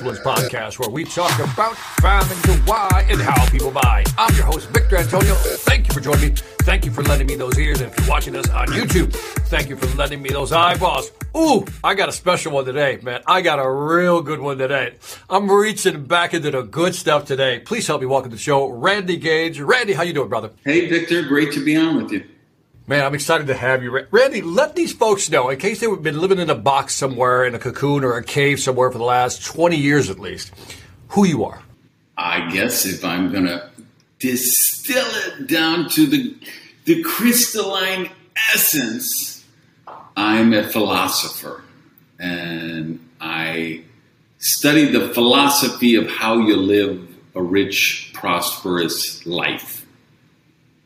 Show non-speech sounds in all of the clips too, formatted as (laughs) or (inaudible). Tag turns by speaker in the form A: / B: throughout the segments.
A: Influence podcast, where we talk about finding the why and how people buy. I'm your host, Victor Antonio. Thank you for joining me. Thank you for lending me those ears. And if you're watching us on YouTube, thank you for lending me those eyeballs. Ooh, I got a special one today, man. I got a real good one today. I'm reaching back into the good stuff today. Please help me welcome to the show, Randy Gage. Randy, how you doing, brother?
B: Hey, Victor. Great to be on with you.
A: Man, I'm excited to have you. Randy, let these folks know, in case they've been living in a box somewhere, in a cocoon or a cave somewhere for the last 20 years at least, who you are.
B: I guess if I'm going to distill it down to the, the crystalline essence, I'm a philosopher. And I study the philosophy of how you live a rich, prosperous life.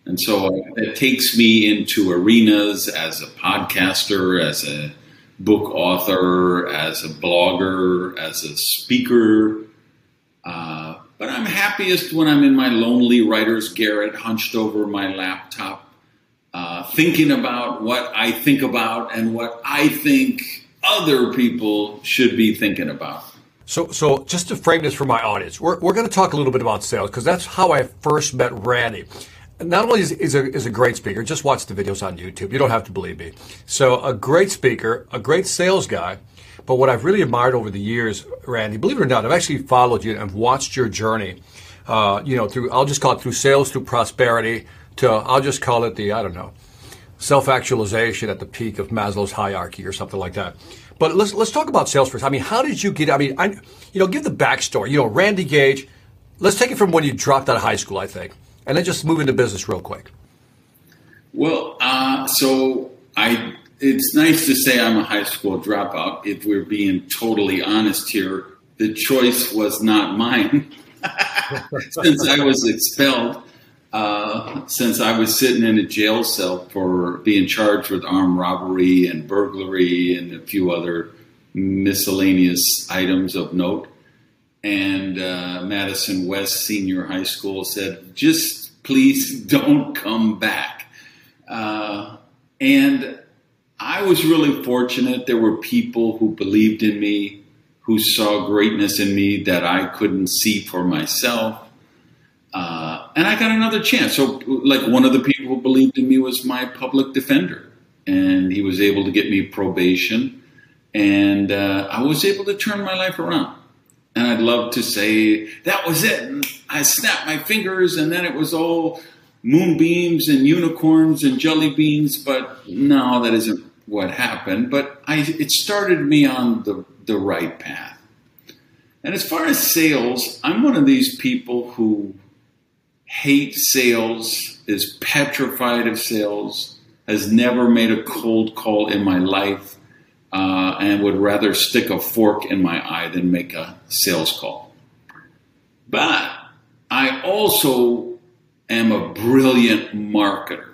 B: And so it takes me into arenas as a podcaster, as a book author, as a blogger, as a speaker. Uh, but I'm happiest when I'm in my lonely writer's garret, hunched over my laptop, uh, thinking about what I think about and what I think other people should be thinking about.
A: So, so just to frame this for my audience, we're, we're going to talk a little bit about sales because that's how I first met Randy not only is, is, a, is a great speaker, just watch the videos on YouTube. You don't have to believe me. So, a great speaker, a great sales guy. But what I've really admired over the years, Randy, believe it or not, I've actually followed you and watched your journey. Uh, you know, through I'll just call it through sales, through prosperity, to I'll just call it the I don't know, self-actualization at the peak of Maslow's hierarchy or something like that. But let's let's talk about sales first. I mean, how did you get? I mean, I, you know, give the backstory. You know, Randy Gage. Let's take it from when you dropped out of high school. I think and then just move into business real quick.
B: Well, uh, so I. It's nice to say I'm a high school dropout. If we're being totally honest here, the choice was not mine. (laughs) since I was expelled, uh, since I was sitting in a jail cell for being charged with armed robbery and burglary and a few other miscellaneous items of note and uh, Madison West Senior High School said, just please don't come back. Uh, and I was really fortunate. There were people who believed in me, who saw greatness in me that I couldn't see for myself. Uh, and I got another chance. So, like, one of the people who believed in me was my public defender, and he was able to get me probation, and uh, I was able to turn my life around. And I'd love to say that was it. And I snapped my fingers, and then it was all moonbeams and unicorns and jelly beans. But no, that isn't what happened. But I, it started me on the, the right path. And as far as sales, I'm one of these people who hate sales, is petrified of sales, has never made a cold call in my life uh, and would rather stick a fork in my eye than make a sales call. But I also am a brilliant marketer.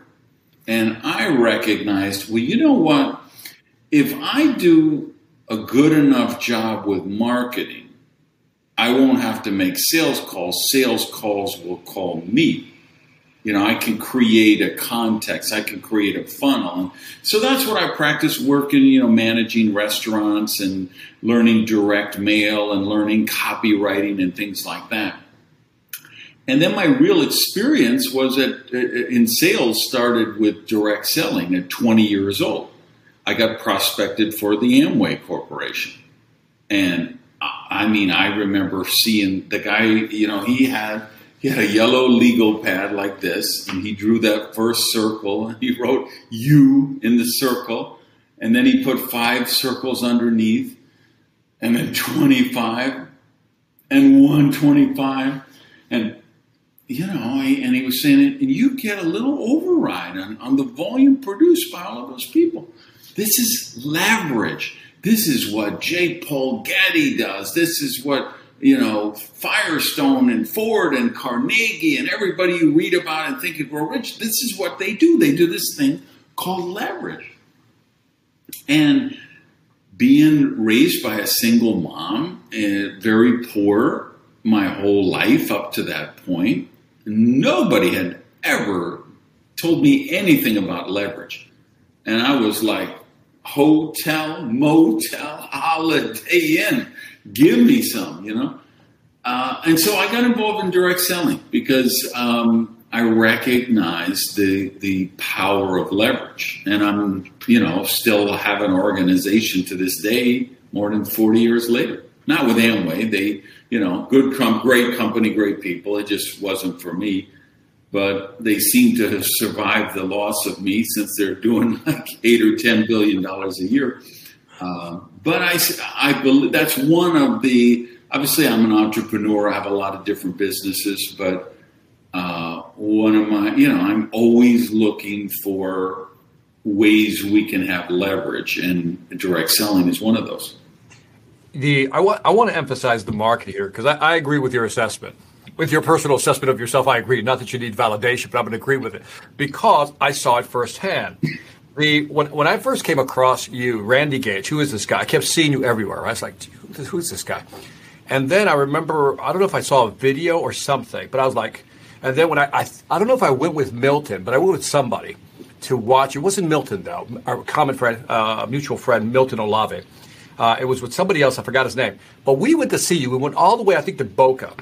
B: And I recognized, well, you know what? If I do a good enough job with marketing, I won't have to make sales calls. Sales calls will call me. You know, I can create a context, I can create a funnel. And So that's what I practice working, you know, managing restaurants and learning direct mail and learning copywriting and things like that. And then my real experience was that uh, uh, in sales started with direct selling at 20 years old. I got prospected for the Amway Corporation. And uh, I mean, I remember seeing the guy, you know, he had he had a yellow legal pad like this, and he drew that first circle, and (laughs) he wrote "you" in the circle, and then he put five circles underneath, and then (laughs) 25, and 125, and you know, and he was saying, it, and you get a little override on, on the volume produced by all of those people. This is leverage. This is what J. Paul Getty does. This is what you know, Firestone and Ford and Carnegie and everybody you read about and think grow rich, this is what they do. They do this thing called leverage. And being raised by a single mom, uh, very poor my whole life up to that point, nobody had ever told me anything about leverage. And I was like, hotel, motel, holiday inn give me some, you know. Uh, and so I got involved in direct selling because um, I recognize the the power of leverage, and I'm you know still have an organization to this day, more than forty years later. Not with Amway, they you know good, com- great company, great people. It just wasn't for me but they seem to have survived the loss of me since they're doing (laughs) like eight or ten billion dollars a year. Uh, but I, I believe that's one of the. Obviously, I'm an entrepreneur. I have a lot of different businesses, but uh, one of my, you know, I'm always looking for ways we can have leverage, and direct selling is one of those.
A: The I want I want to emphasize the market here because I, I agree with your assessment with your personal assessment of yourself, I agree. Not that you need validation, but I'm going to agree with it because I saw it firsthand. The when when I first came across you, Randy Gage, who is this guy? I kept seeing you everywhere. I was like, who's this guy? And then I remember, I don't know if I saw a video or something, but I was like, and then when I, I, I don't know if I went with Milton, but I went with somebody to watch. It wasn't Milton though. Our common friend, uh, mutual friend, Milton Olave. Uh, it was with somebody else. I forgot his name. But we went to see you. We went all the way, I think, to Boca.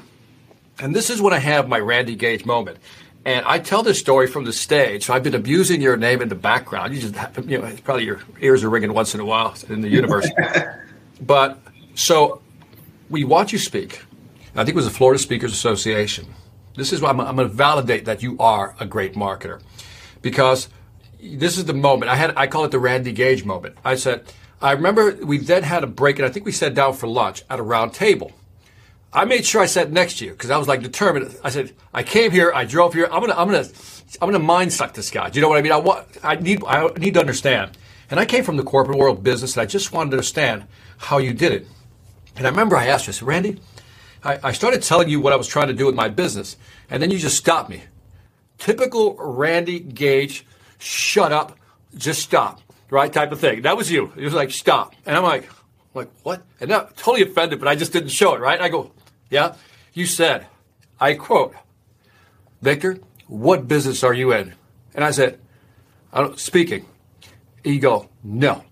A: And this is when I have my Randy Gage moment. And I tell this story from the stage. So I've been abusing your name in the background. You just, you know, probably your ears are ringing once in a while in the universe. (laughs) but so we watch you speak. I think it was the Florida Speakers Association. This is why I'm, I'm going to validate that you are a great marketer because this is the moment. I had, I call it the Randy Gage moment. I said, I remember we then had a break and I think we sat down for lunch at a round table. I made sure I sat next to you because I was like determined. I said, I came here, I drove here. I'm gonna, I'm gonna, I'm gonna mind suck this guy. Do you know what I mean? I want, I need, I need to understand. And I came from the corporate world business, and I just wanted to understand how you did it. And I remember I asked you, I said, Randy, I, I started telling you what I was trying to do with my business, and then you just stopped me. Typical Randy Gage, shut up, just stop, right? Type of thing. That was you. It was like stop, and I'm like, like what? And now totally offended, but I just didn't show it, right? I go, yeah? You said, I quote, Victor, what business are you in? And I said, I don't, speaking. You go, no.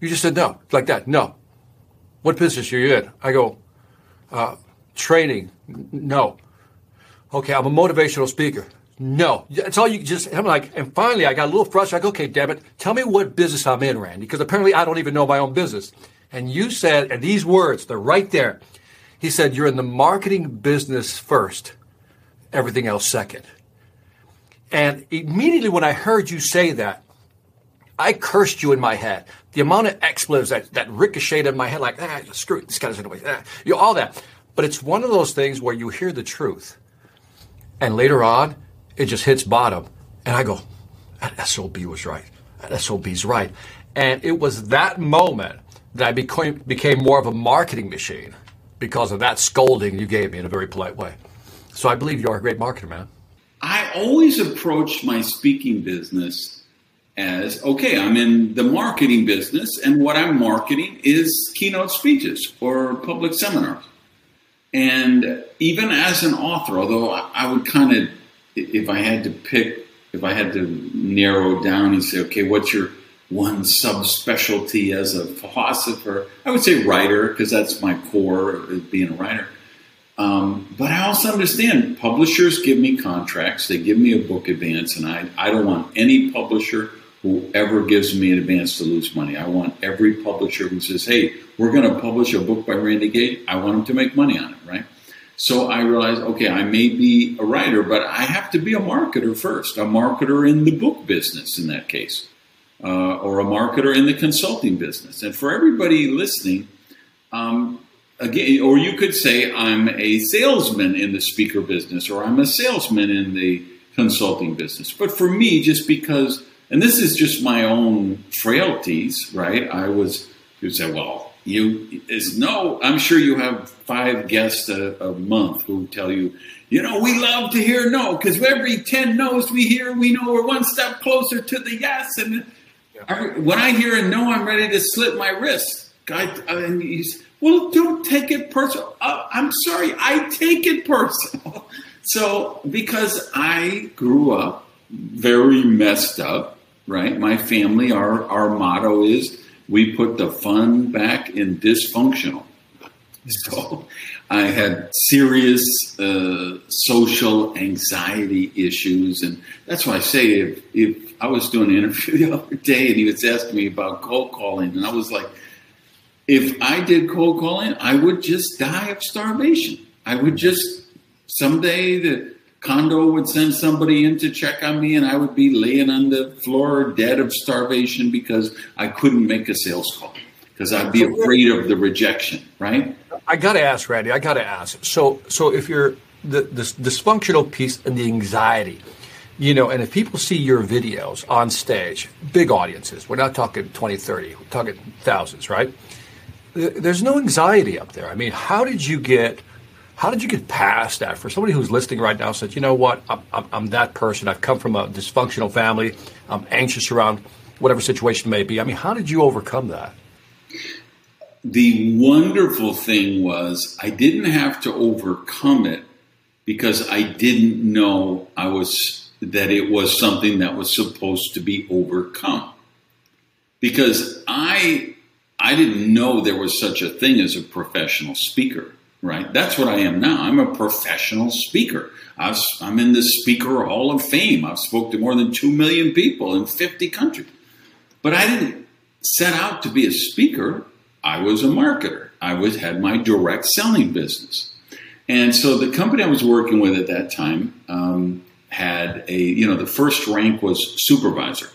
A: You just said no, like that, no. What business are you in? I go, uh, training, no. Okay, I'm a motivational speaker. No, it's all you just. I'm like, and finally, I got a little frustrated. I go, okay, damn it, tell me what business I'm in, Randy, because apparently I don't even know my own business. And you said, and these words, they're right there. He said, You're in the marketing business first, everything else second. And immediately when I heard you say that, I cursed you in my head. The amount of expletives that, that ricocheted in my head, like, ah, screw it, this guy's in the way, ah, you know, all that. But it's one of those things where you hear the truth, and later on, it just hits bottom. And I go, that SOB was right. That SOB's right. And it was that moment that I became, became more of a marketing machine because of that scolding you gave me in a very polite way. So I believe you are a great marketer, man.
B: I always approach my speaking business as okay, I'm in the marketing business, and what I'm marketing is keynote speeches or public seminars. And even as an author, although I would kind of, if I had to pick, if I had to narrow down and say, okay, what's your one subspecialty as a philosopher. I would say writer because that's my core being a writer. Um, but I also understand publishers give me contracts, they give me a book advance, and I, I don't want any publisher who ever gives me an advance to lose money. I want every publisher who says, hey, we're going to publish a book by Randy Gage, I want them to make money on it, right? So I realized, okay, I may be a writer, but I have to be a marketer first, a marketer in the book business in that case uh, or a marketer in the consulting business. And for everybody listening, um, again, or you could say I'm a salesman in the speaker business, or I'm a salesman in the consulting business. But for me, just because, and this is just my own frailties, right? I was, you say, well, you is no, I'm sure you have five guests a, a month who tell you, you know, we love to hear no because every 10 no's we hear, we know we're one step closer to the yes. And when I hear a no, I'm ready to slip my wrist. I, mean, he's, well, don't take it personal. Uh, I'm sorry, I take it personal. (laughs) so, because I grew up very messed up, right? My family, our, our motto is we put the fun back in dysfunctional. (laughs) So I had serious uh, social anxiety issues, and that's why I say if, if I was doing an interview (laughs) the other day and he was asking me about cold calling, and I was like, if I did cold calling, I would just die of starvation. I would just someday the condo would send somebody in to check on me, and I would be laying on the floor dead of starvation because I couldn't make a sales call because I'd be afraid of the rejection. Right?
A: I got to ask, Randy. I got to ask. So, so if you're the this dysfunctional piece and the anxiety, you know, and if people see your videos on stage, big audiences, we're not talking 20, 30, we're talking thousands, right? there's no anxiety up there. I mean, how did you get how did you get past that? For somebody who's listening right now, says, you know what, I'm, I'm, I'm, that person. I've come from a dysfunctional family. I'm anxious around whatever situation may be. I mean, how did you overcome that?
B: The wonderful thing was I didn't have to overcome it because I didn't know I was that it was something that was supposed to be overcome. Because I I didn't know there was such a thing as a professional speaker, right? That's what I am now. I'm a professional speaker. i am in the Speaker Hall of Fame. I've spoken to more than 2 million people in 50 countries. But I didn't set out to be a speaker. I was a marketer. I was had my direct selling business. And so the company I was working with at that time um, had a, you know, the first rank was supervisor.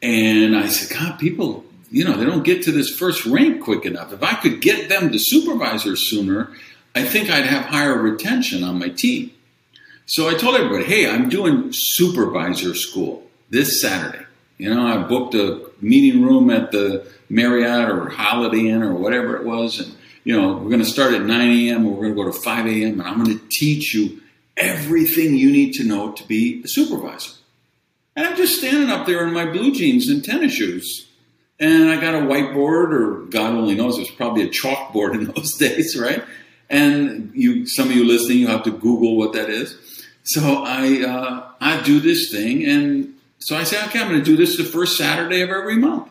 B: And I said, God, people you know, they don't get to this first rank quick enough. If I could get them to supervisors sooner, I think I'd have higher retention on my team. So I told everybody, hey, I'm doing supervisor school this Saturday. You know, I booked a meeting room at the Marriott or Holiday Inn or whatever it was. And, you know, we're going to start at 9 a.m. we're going to go to 5 a.m. and I'm going to teach you everything you need to know to be a supervisor. And I'm just standing up there in my blue jeans and tennis shoes and I got a whiteboard, or God only knows, it was probably a chalkboard (laughs) in those days, right? And you, some of you listening, you have to Google what that is. So I, uh, I do this thing, and so I say, okay, I'm going to do this the first Saturday of every month.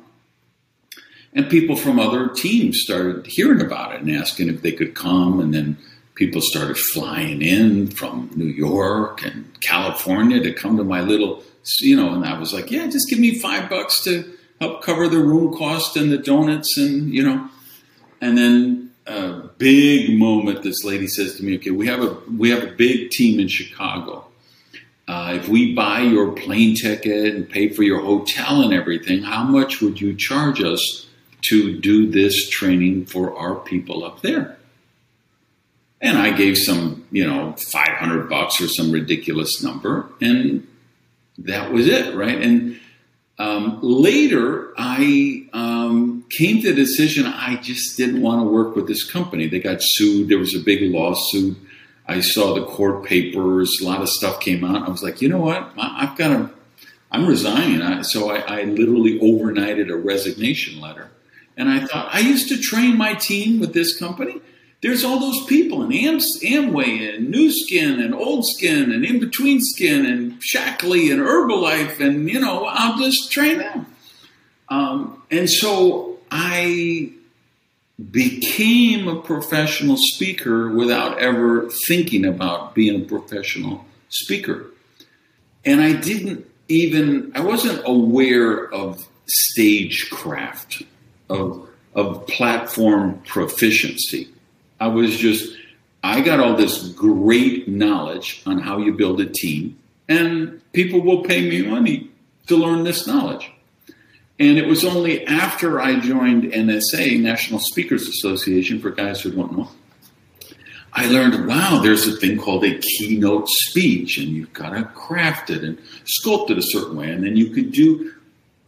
B: And people from other teams started hearing about it and asking if they could come, and then people started flying in from New York and California to come to my little, you know, and I was like, yeah, just give me five bucks to help cover the room cost and the donuts and you know. And then a big moment this lady says to me okay we have a we have a big team in chicago. Uh, if we buy your plane ticket and pay for your hotel and everything how much would you charge us to do this training for our people up there and i gave some you know 500 bucks or some ridiculous number and that was it right and um, later, I um, came to the decision I just didn't want to work with this company. They got sued. There was a big lawsuit. I saw the court papers. A lot of stuff came out. I was like, you know what? I, have got to. I'm resigning. I, so I, I literally overnighted a resignation letter. And I thought I used to train my team with this company there's all those people in Am- Amway and Nu Skin and Old Skin and In Between Skin and Shaklee and Herbalife, and you know, I'll just train them. Um, and so I became a professional speaker without ever thinking about being a professional speaker. And I didn't even, I wasn't aware of stagecraft, of, of platform proficiency. I was just, I got all this great knowledge on how you build a team, and people will pay me money to learn this knowledge. And it was only after I joined NSA, National Speakers Association, for guys who don't know, I learned, wow, there's a thing called a keynote speech, and you've got to craft it and sculpt it a certain way. And then you could do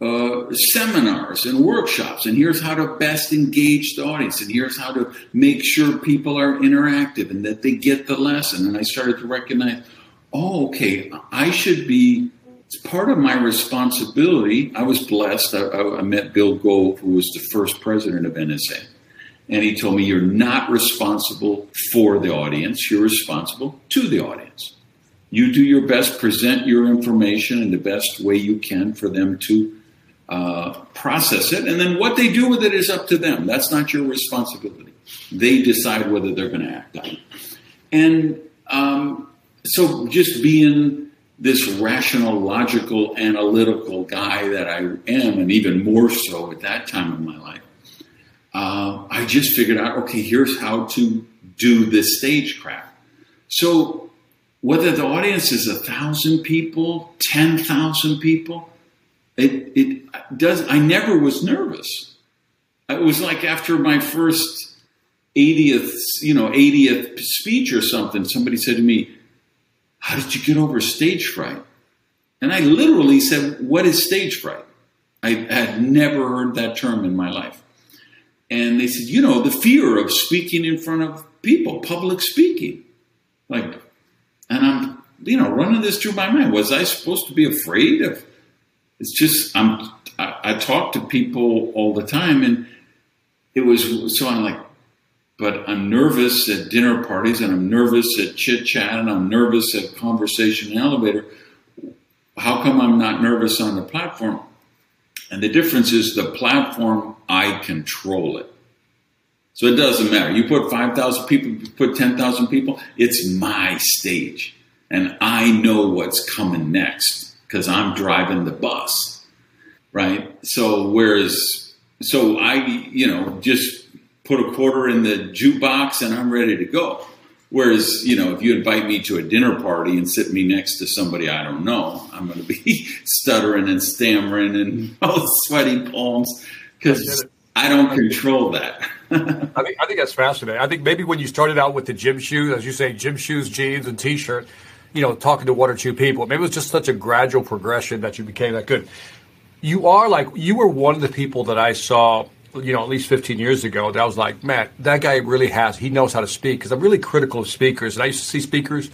B: uh, seminars and workshops, and here's how to best engage the audience, and here's how to make sure people are interactive and that they get the lesson. And I started to recognize, oh, okay, I should be. It's part of my responsibility. I was blessed. I, I met Bill Gove, who was the first president of NSA. And he told me, You're not responsible for the audience, you're responsible to the audience. You do your best, present your information in the best way you can for them to uh, process it, and then what they do with it is up to them. That's not your responsibility. They decide whether they're going to act on it. And um, so just being this rational, logical, analytical guy that I am, and even more so at that time of my life, uh, I just figured out okay, here's how to do this stagecraft. So whether the audience is a thousand people, ten thousand people, it, it does. I never was nervous. It was like after my first 80th, you know, 80th speech or something, somebody said to me, How did you get over stage fright? And I literally said, What is stage fright? I had never heard that term in my life. And they said, You know, the fear of speaking in front of people, public speaking. Like, and I'm, you know, running this through my mind. Was I supposed to be afraid of? It's just, I'm, I, I talk to people all the time and it was, so I'm like, but I'm nervous at dinner parties and I'm nervous at chit chat and I'm nervous at conversation in elevator. How come I'm not nervous on the platform? And the difference is the platform, I control it. So it doesn't matter. You put 5,000 people, you put 10,000 people, it's my stage. And I know what's coming next because I'm driving the bus. Right? So, whereas, so I, you know, just put a quarter in the jukebox and I'm ready to go. Whereas, you know, if you invite me to a dinner party and sit me next to somebody I don't know, I'm going to be (laughs) stuttering and stammering and (laughs) oh, sweaty palms because I don't control that. (laughs)
A: I think I think that's fascinating. I think maybe when you started out with the gym shoes, as you say, gym shoes, jeans, and t-shirt, you know, talking to one or two people, maybe it was just such a gradual progression that you became that good. You are like you were one of the people that I saw you know, at least 15 years ago, that I was like, man, that guy really has, he knows how to speak. Because I'm really critical of speakers. And I used to see speakers.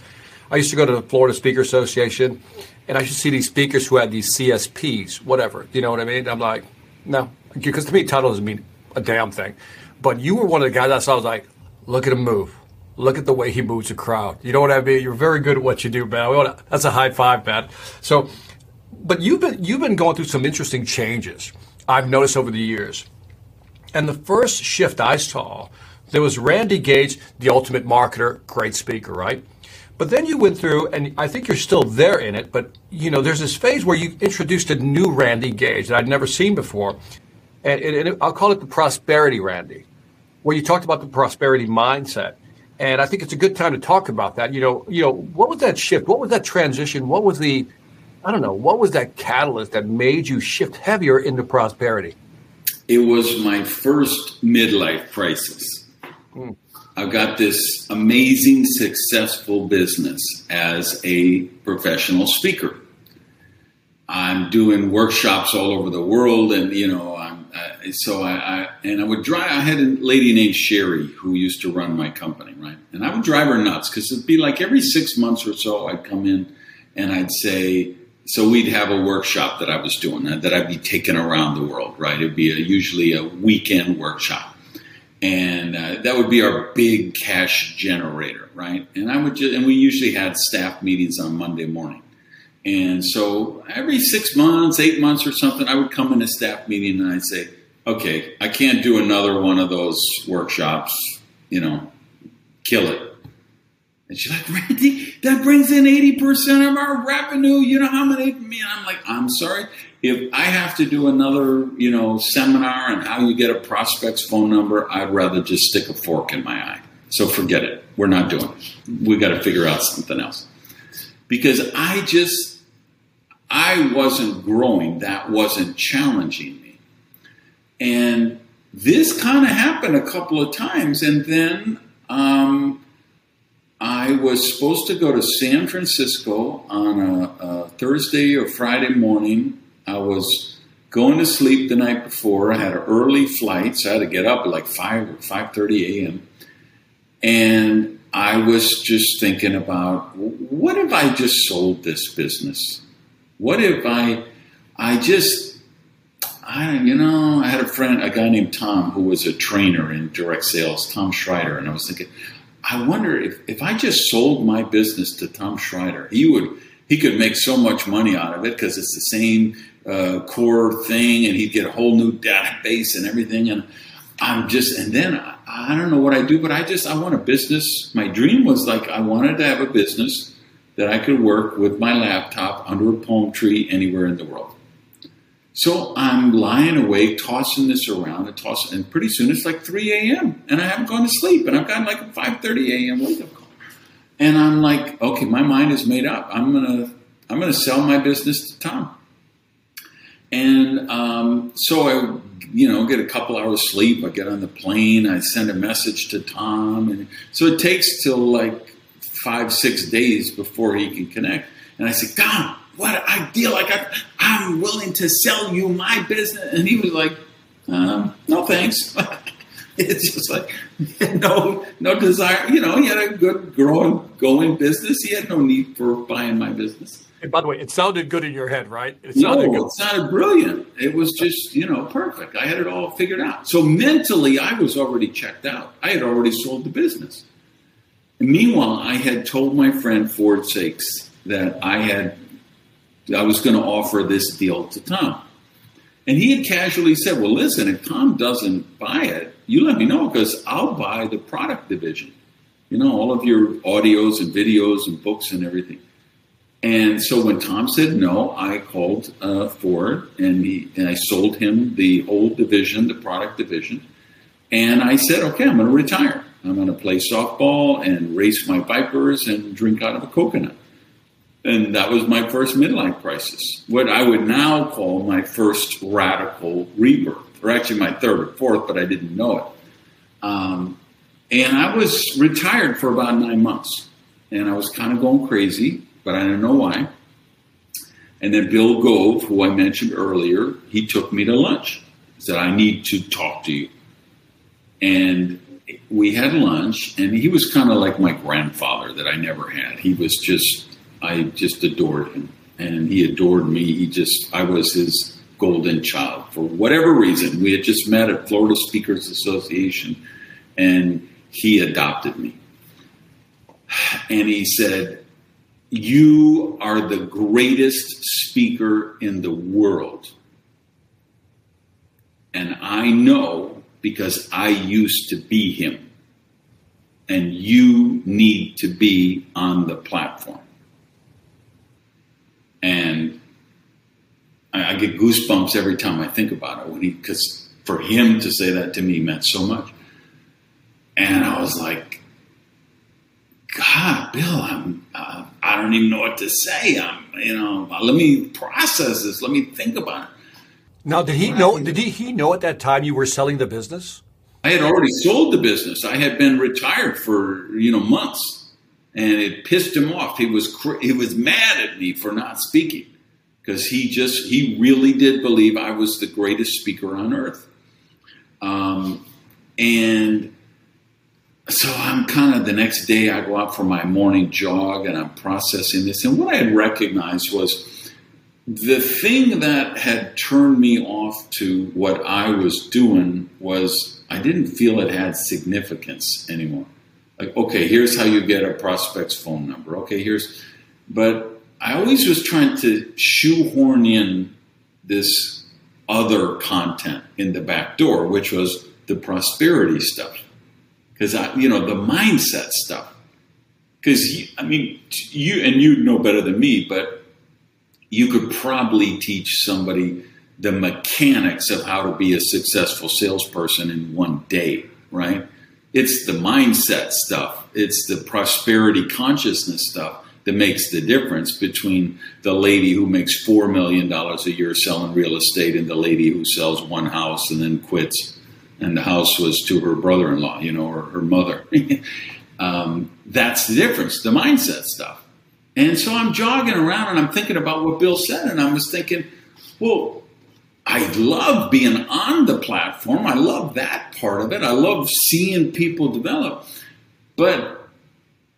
A: I used to go to the Florida Speaker Association, and I used to see these speakers who had these CSPs, whatever. You know what I mean? I'm like, no. Because to me, title doesn't mean a damn thing. But you were one of the guys I saw, I was like, look at him move. Look at the way he moves the crowd. You know what I mean? You're very good at what you do, man. That's a high five, man. So, but you've been you've been going through some interesting changes. I've noticed over the years. And the first shift I saw, there was Randy Gage, the ultimate marketer, great speaker, right? But then you went through, and I think you're still there in it, but you know, there's this phase where you introduced a new Randy Gage that I'd never seen before. And, and, and I'll call it the prosperity Randy, where you talked about the prosperity mindset. And I think it's a good time to talk about that. You know, you know, what was that shift? What was that transition? What was the, I don't know, what was that catalyst that made you shift heavier into prosperity?
B: it was my first midlife crisis. Mm. I've got this amazing, successful business as a professional speaker. I'm doing workshops all over the world, and you know, so I, I, and I would drive. I had a lady named Sherry who used to run my company, right? And I would drive her nuts because it'd be like every six months or so, I'd come in and I'd say, so we'd have a workshop that I was doing that that I'd be taking around the world, right? It'd be a, usually a weekend workshop, and uh, that would be our big cash generator, right? And I would just, and we usually had staff meetings on Monday morning, and so every six months, eight months or something, I would come in a staff meeting and I'd say, okay, I can't do another one of those workshops, you know, kill it. And she's like, Randy, that brings in 80% of our revenue. You know how many? Me, I'm like, I'm sorry. If I have to do another, you know, seminar on how you get a prospect's phone number, I'd rather just stick a fork in my eye. So forget it. We're not doing it. We got to figure out something else. Because I just, I wasn't growing. That wasn't challenging me. And this kind of happened a couple of times. And then, um, I was supposed to go to San Francisco on a, a, Thursday or Friday morning. I was going to sleep the night before. I had an early flight, so I had to get up at like five or five thirty a.m. And I was just thinking about what if I just sold this business? What if I, I just, I you know, I had a friend, a guy named Tom, who was a trainer in direct sales, Tom Schreiter, and I was thinking, I wonder if, if I just sold my business to Tom Schreiter, he would he could make so much money out of it because it's the same uh, core thing, and he'd get a whole new database and everything. And I'm just, and then I, I don't know what I do, but I just, I want a business. My dream was like, I wanted to have a business that I could work with my laptop under a palm tree anywhere in the world. So I'm lying awake, tossing this around and tossing, and pretty soon it's like 3 a.m. and I haven't gone to sleep, and I've got like a 5:30 a.m. wake up call, and I'm like, okay, my mind is made up. I'm gonna, I'm gonna sell my business to Tom, and um, so I, you know, get a couple hours sleep. I get on the plane, I send a message to Tom, and so it takes till like five, six days before he can connect. And I say, Tom, what an idea! Like I, I'm willing to sell you my business. And he was like, um, no thanks. (laughs) it's just like (laughs) no no desire. You know, he had a good growing going business. He had no need for buying my business.
A: And by the way, it sounded good in your head, right? It
B: sounded no, good. it sounded brilliant. It was just you know perfect. I had it all figured out. So mentally, I was already checked out. I had already sold the business. And meanwhile, I had told my friend Ford Saeks that I had I was going to offer this deal to Tom. And he had casually said, Well, listen, if Tom doesn't buy it, you let me know because I'll buy the product division. You know, all of your audios and videos and books and everything. And so when Tom said no, I called uh, Ford and, he, and I sold him the whole division, the product division. And I said, okay, I'm going to retire. I'm going to play softball and race my Vipers and drink out of a coconut. And that was my first midlife crisis, what I would now call my first radical rebirth, or actually my third or fourth, but I didn't know it. Um, and I was retired for about nine months, and I was kind of going crazy, but I didn't know why. And then Bill Gove, who I mentioned earlier, he took me to lunch. He said, I need to talk to you. And we had lunch, and he was kind of like my grandfather that I never had. He was just I just adored him, and he adored me. He just I was his golden child for whatever reason. We had just met at Florida Speakers Association, and he adopted me. And he said, "You are the greatest speaker in the world." And I know because I used to be him. And you need to be on the platform and I, I get goosebumps every time I think about it when he because for him to say that to me meant so much, and I was like, God, Bill, I'm uh, I don't even know what to say. I'm you know let me process this. Let me think about it.
A: Now, did he know? Did he, he know at that time you were selling the business?
B: I had already sold the business. I had been retired for you know months and it pissed him off. He was he was mad at me for not speaking because he just he really did believe I was the greatest speaker on earth. Um, and so I'm kind of the next day I go out for my morning jog and I'm processing this. And what I had recognized was the thing that had turned me off to what I was doing was I didn't feel it had significance anymore like, okay, here's how you get a prospect's phone number. Okay, here's, but I always was trying to shoehorn in this other content in the back door, which was the prosperity stuff. Because I, you know, the mindset stuff. Because I mean, you and you know better than me, but you could probably teach somebody the mechanics of how to be a successful salesperson in one day, right? It's the mindset stuff, it's the prosperity consciousness stuff that makes the difference between the lady who makes $4 million a year selling real estate and the lady who sells one house and then quits. And the house was to her brother in law, you know, or her mother. (laughs) um, that's the difference, the mindset stuff. And so I'm jogging around and I'm thinking about what Bill said, and I was thinking, well, I love being on the platform. I love that part of it. I love seeing people develop. But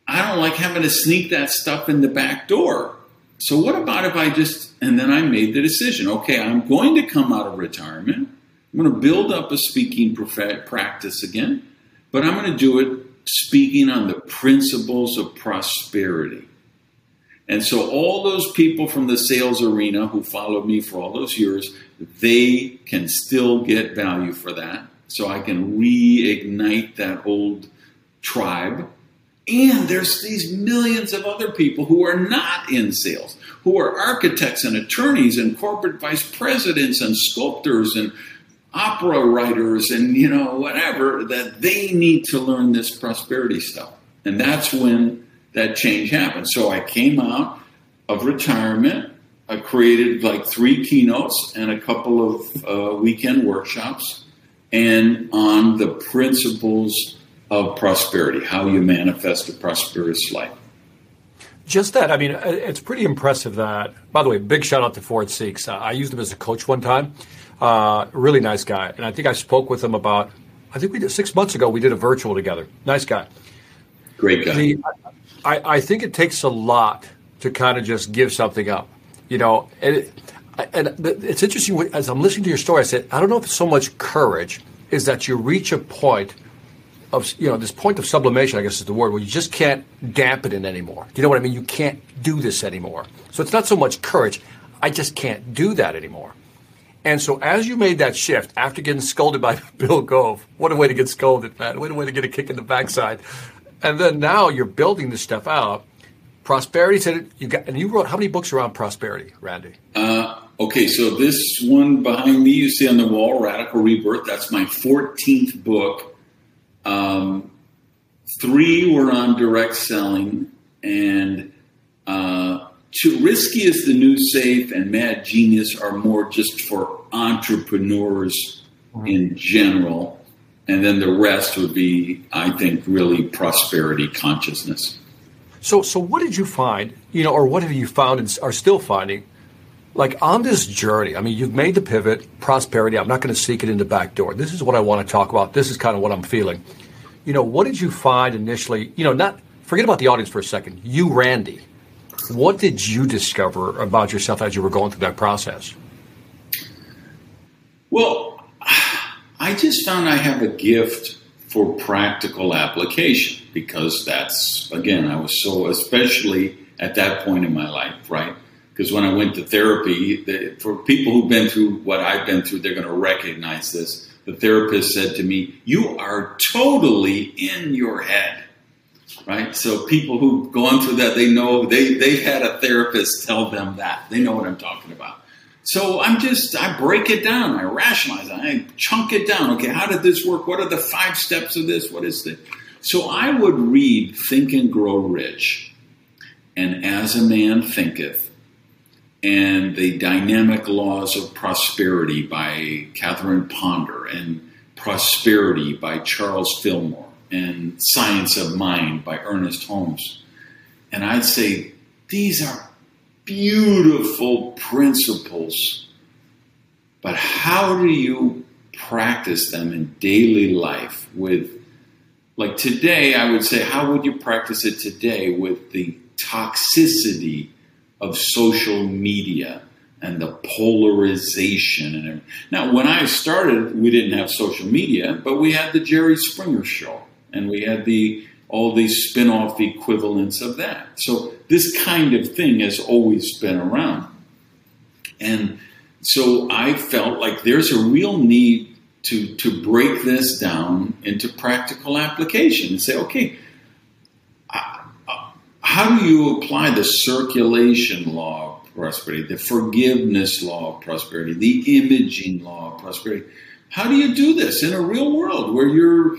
B: I don't like having to sneak that stuff in the back door. So, what about if I just, and then I made the decision okay, I'm going to come out of retirement. I'm going to build up a speaking practice again, but I'm going to do it speaking on the principles of prosperity. And so all those people from the sales arena who followed me for all those years, they can still get value for that. so I can reignite that old tribe. And there's these millions of other people who are not in sales, who are architects and attorneys and corporate vice presidents and sculptors and opera writers and you know whatever that they need to learn this prosperity stuff. And that's when that change happened. So I came out of retirement. I created like three keynotes and a couple of uh, weekend workshops and on the principles of prosperity, how you manifest a prosperous life.
A: Just that. I mean, uh, it's pretty impressive that, by the way, big shout out to Ford Saeks. Uh, I used him as a coach one time. Uh, really nice guy. And I think I spoke with him about, I think we did six months ago, we did a virtual together. Nice guy.
B: Great guy. The,
A: I, I think it takes a lot to kind of just give something up. You know, and, it, and it's interesting as I'm listening to your story. I said, I don't know if it's so much courage is that you reach a point of you know this point of sublimation, I guess is the word, where you just can't dampen it in anymore. Do you know what I mean? You can't do this anymore. So it's not so much courage. I just can't do that anymore. And so as you made that shift after getting scolded by (laughs) Bill Gove, what a way to get scolded, man! What a way to get a kick in the backside. And then now you're building this stuff out. Prosperity said you got, and you wrote how many books around prosperity, Randy?
B: Uh, okay, so this one behind me, you see on the wall, Radical Rebirth. That's my 14th book. Um, three were on direct selling, and uh, Too Risky is the New Safe and Mad Genius are more just for entrepreneurs mm-hmm. in general and then the rest would be, I think, really prosperity consciousness.
A: So, so what did you find? You know, or what have you found and are still finding? Like on this journey, I mean, you've made the pivot, prosperity. I'm not going to seek it in the back door. This is what I want to talk about. This is kind of what I'm feeling. You know, what did you find initially? You know, not forget about the audience for a second. You, Randy, what did you discover about yourself as you were going through that process?
B: Well, (sighs) I just found I have a gift for practical application because that's, again, I was so, especially at that point in my life, right? Because when I went to therapy, the, for people who've been through what I've been through, they're going to recognize this. The therapist said to me, You are totally in your head right? So people who've gone through that, they know they they've had a therapist tell them that. They know what I'm talking about. So I'm just, I break it down, I rationalize it, I chunk it down. Okay, how did this work? What are the five steps of this? What is this? So I would read Think and Grow Rich and As a Man Thinketh and The Dynamic Laws of Prosperity by Catherine Ponder and Prosperity by Charles Fillmore and Science of Mind by Ernest Holmes. And I'd say, these are beautiful principles, but how do you practice them in daily life with like today i would say how would you practice it today with the toxicity of social media and the polarization and everything. now when i started we didn't have social media but we had the jerry springer show and we had the all these spin-off equivalents of that so this kind of thing has always been around. And so I felt like there's a real need to, to break this down into practical application and say, okay, how do you apply the circulation law of prosperity, the forgiveness law of prosperity, the imaging law of prosperity? How do you do this in a real world where you're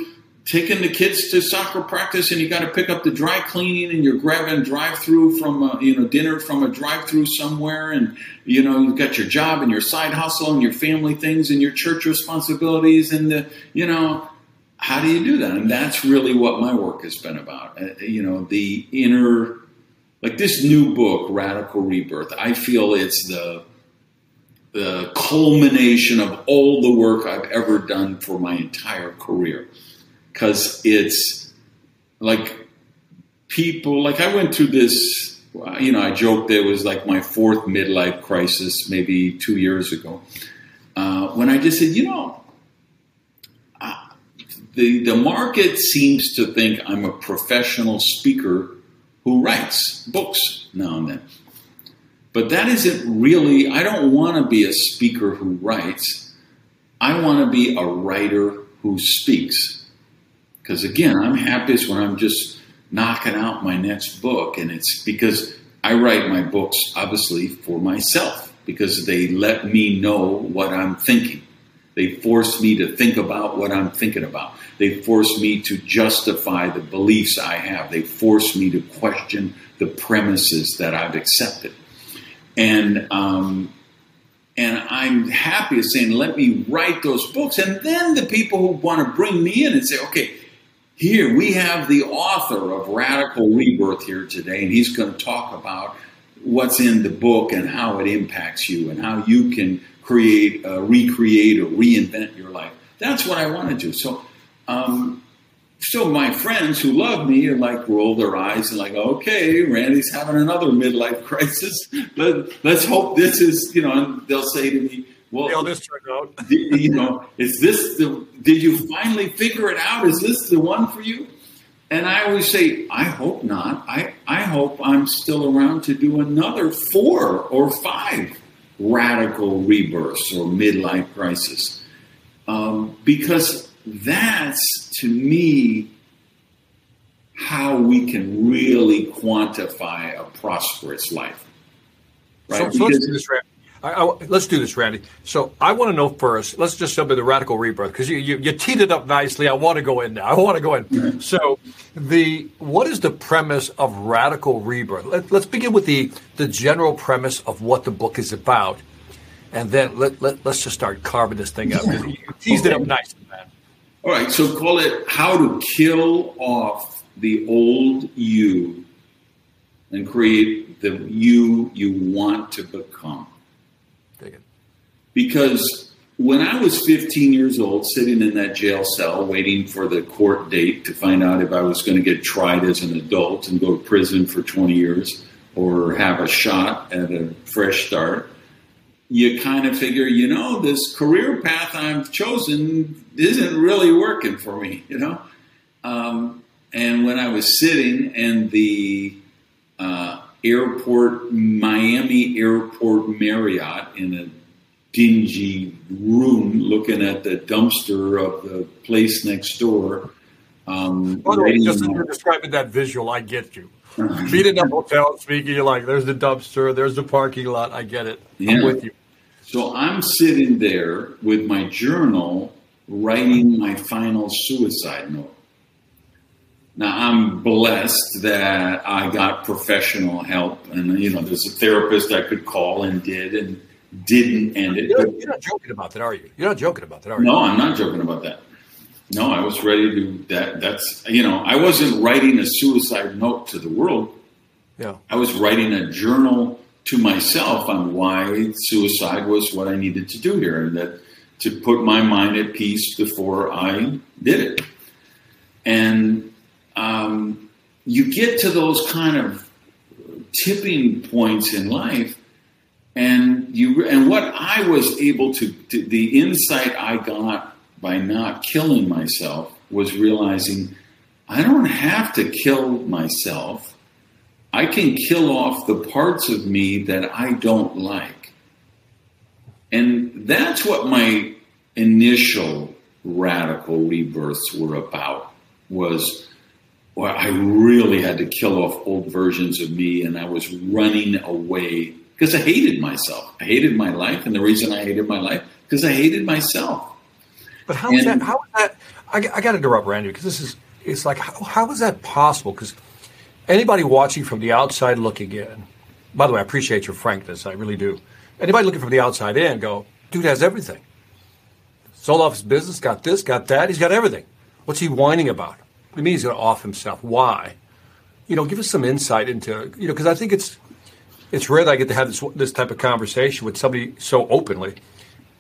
B: taking the kids to soccer practice and you got to pick up the dry cleaning and you're grabbing drive through from a, you know dinner from a drive through somewhere and you know you've got your job and your side hustle and your family things and your church responsibilities and the you know how do you do that? And that's really what my work has been about. Uh, you know the inner like this new book radical rebirth i feel it's the the culmination of all the work i've ever done for my entire career because it's like people like I went through this. You know, I joked that it was like my fourth midlife crisis, maybe two years ago, uh, when I just said, you know, the the market seems to think I'm a professional speaker who writes books now and then. But that isn't really, I don't want to be a speaker who writes. I want to be a writer who speaks. Because again, I'm happiest when I'm just knocking out my next book, and it's because I write my books obviously for myself because they let me know what I'm thinking. They force me to think about what I'm thinking about. They force me to justify the beliefs I have. They force me to question the premises that I've accepted. And um, and I'm happy saying, let me write those books. And then the people who want to bring me in and say, okay, here we have the author of Radical Rebirth here today, and he's going to talk about what's in the book and how it impacts you and how you can create, uh, recreate, or reinvent your life. That's what I want to do. So, um, so my friends who love me are like roll their eyes and like, okay, Randy's having another midlife (laughs) crisis. Let, let's hope this is, you know, and they'll say to me, well,
A: How this turned out.
B: you know, is this the, did you finally figure it out? Is this the one for you? And I always say, I hope not. I, I hope I'm still around to do another four or five radical rebirths or midlife crisis. Um, because that's, to me, how we can really quantify a prosperous life.
A: Right? So, so let's do this, Randy. I, I, let's do this, Randy. So I want to know first. Let's just jump into radical rebirth because you, you, you teed it up nicely. I want to go in now. I want to go in. Mm-hmm. So the what is the premise of radical rebirth? Let, us begin with the the general premise of what the book is about, and then let, let us just start carving this thing up. You teased okay. it up nicely, man.
B: All right. So call it how to kill off the old you and create the you you want to become. Because when I was 15 years old, sitting in that jail cell waiting for the court date to find out if I was going to get tried as an adult and go to prison for 20 years or have a shot at a fresh start, you kind of figure, you know, this career path I've chosen isn't really working for me, you know? Um, and when I was sitting in the uh, airport, Miami Airport Marriott in a dingy room looking at the dumpster of the place next door. Um,
A: By the way, just as you're describing that visual, I get you. Being in a hotel speaking, you're like, there's the dumpster, there's the parking lot. I get it. Yeah. I'm with you.
B: So I'm sitting there with my journal writing my final suicide note. Now I'm blessed that I got professional help, and you know, there's a therapist I could call and did, and didn't end it.
A: You're, you're, not joking about that, are you? You're not joking about that, are you?
B: No, I'm not joking about that. No, I was ready to do that. That's you know, I wasn't writing a suicide note to the world.
A: Yeah,
B: I was writing a journal to myself on why suicide was what I needed to do here, and that to put my mind at peace before I did it. And um, you get to those kind of tipping points in life and you and what I was able to, to, the insight I got by not killing myself was realizing I don't have to kill myself. I can kill off the parts of me that I don't like. And that's what my initial radical rebirths were about was well, I really had to kill off old versions of me and I was running away because I hated myself. I hated my life, and the reason I hated my life because I hated myself.
A: But how and, is that? How is that? I, I got to interrupt Randy because this is it's like how, how is that possible? Because anybody watching from the outside looking in, by the way, I appreciate your frankness. I really do. Anybody looking from the outside in, go, dude has everything. Sold off his business, got this, got that. He's got everything. What's he whining about? What do you mean he's going to off himself? Why? You know, give us some insight into you know because I think it's it's rare that I get to have this this type of conversation with somebody so openly.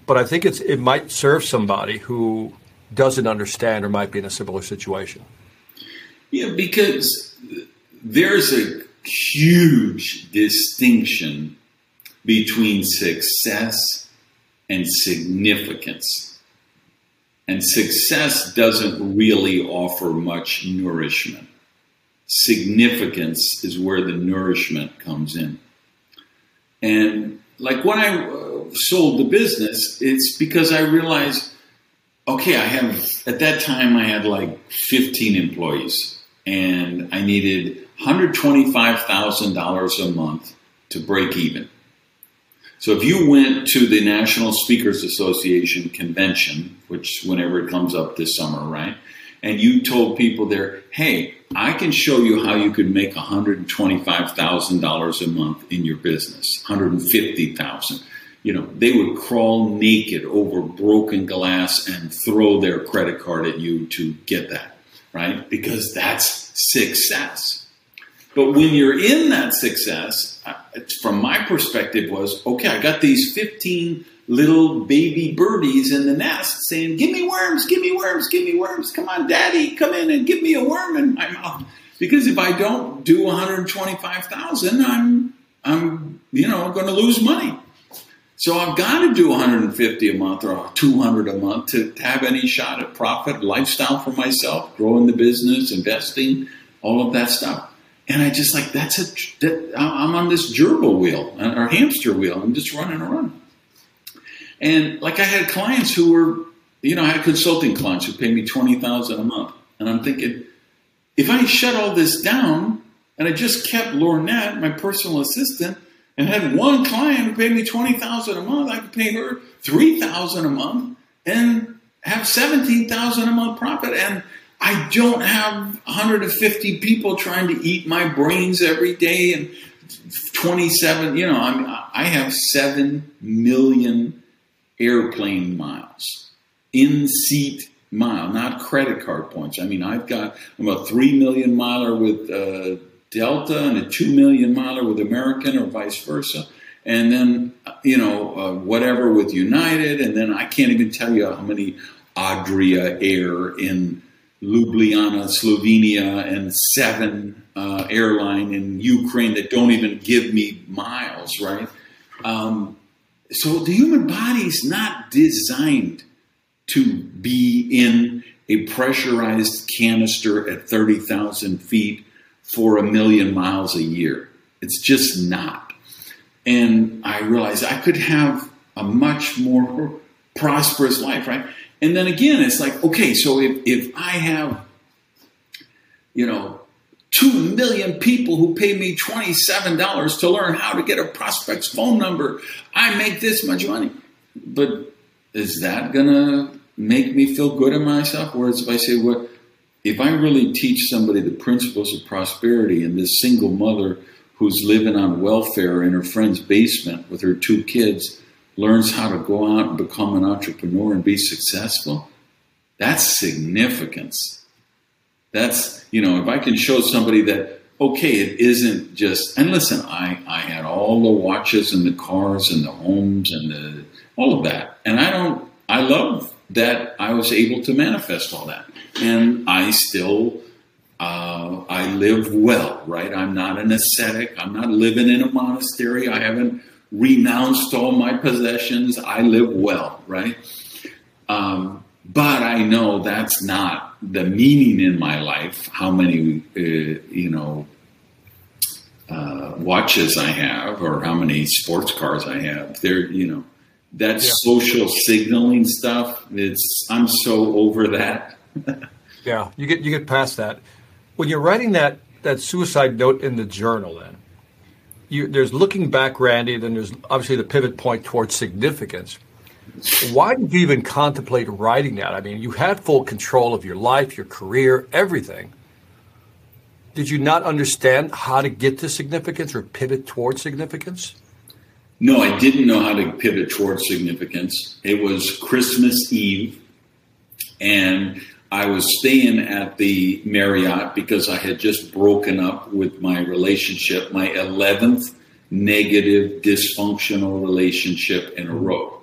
A: But I think it's it might serve somebody who doesn't understand or might be in a similar situation.
B: Yeah, because there's a huge distinction between success and significance. And success doesn't really offer much nourishment. Significance is where the nourishment comes in. And like when I uh, sold the business, it's because I realized okay, I have, at that time, I had like 15 employees and I needed $125,000 a month to break even. So if you went to the National Speakers Association convention, which whenever it comes up this summer, right? And you told people there, hey, I can show you how you could make $125,000 a month in your business, 150,000. You know, they would crawl naked over broken glass and throw their credit card at you to get that, right? Because that's success. But when you're in that success, from my perspective, was okay, I got these 15 little baby birdies in the nest saying, Give me worms, give me worms, give me worms. Come on, daddy, come in and give me a worm in my mouth. Because if I don't do 125,000, I'm, I'm, you know, going to lose money. So I've got to do 150 a month or 200 a month to, to have any shot at profit, lifestyle for myself, growing the business, investing, all of that stuff. And I just like that's a that, I'm on this gerbil wheel or hamster wheel. I'm just running around. And like I had clients who were, you know, I had consulting clients who paid me twenty thousand a month, and I'm thinking, if I shut all this down and I just kept Lornette, my personal assistant, and had one client who paid me twenty thousand a month, I could pay her three thousand a month and have seventeen thousand a month profit. And I don't have 150 people trying to eat my brains every day and 27, you know, I mean, I have 7 million airplane miles, in seat mile, not credit card points. I mean, I've got, I'm a 3 million miler with uh, Delta and a 2 million miler with American or vice versa. And then, you know, uh, whatever with United. And then I can't even tell you how many Adria Air in Ljubljana, Slovenia, and Seven uh, airline in Ukraine that don't even give me miles, right? Um, so the human body is not designed to be in a pressurized canister at 30,000 feet for a million miles a year. It's just not. And I realized I could have a much more prosperous life, right? And then again, it's like, okay, so if, if I have, you know, two million people who pay me $27 to learn how to get a prospect's phone number, I make this much money. But is that going to make me feel good in myself? Whereas if I say, well, if I really teach somebody the principles of prosperity and this single mother who's living on welfare in her friend's basement with her two kids, learns how to go out and become an entrepreneur and be successful, that's significance. That's, you know, if I can show somebody that, okay, it isn't just, and listen, I, I had all the watches and the cars and the homes and the, all of that. And I don't, I love that I was able to manifest all that. And I still, uh, I live well, right? I'm not an ascetic. I'm not living in a monastery. I haven't renounced all my possessions. I live well, right? Um, but I know that's not the meaning in my life. How many, uh, you know, uh, watches I have, or how many sports cars I have. There, you know, that yeah. social signaling stuff. It's I'm so over that. (laughs)
A: yeah, you get you get past that. When you're writing that that suicide note in the journal, then you, there's looking back, Randy, then there's obviously the pivot point towards significance. Why did you even contemplate writing that? I mean, you had full control of your life, your career, everything. Did you not understand how to get to significance or pivot towards significance?
B: No, I didn't know how to pivot towards significance. It was Christmas Eve, and I was staying at the Marriott because I had just broken up with my relationship, my 11th negative, dysfunctional relationship in a row.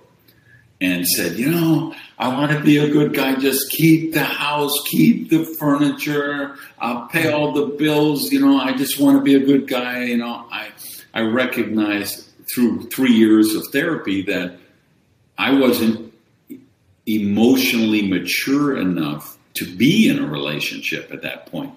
B: And said, you know, I want to be a good guy. Just keep the house, keep the furniture, I'll pay all the bills. You know, I just want to be a good guy. You know, I, I recognized through three years of therapy that I wasn't emotionally mature enough to be in a relationship at that point.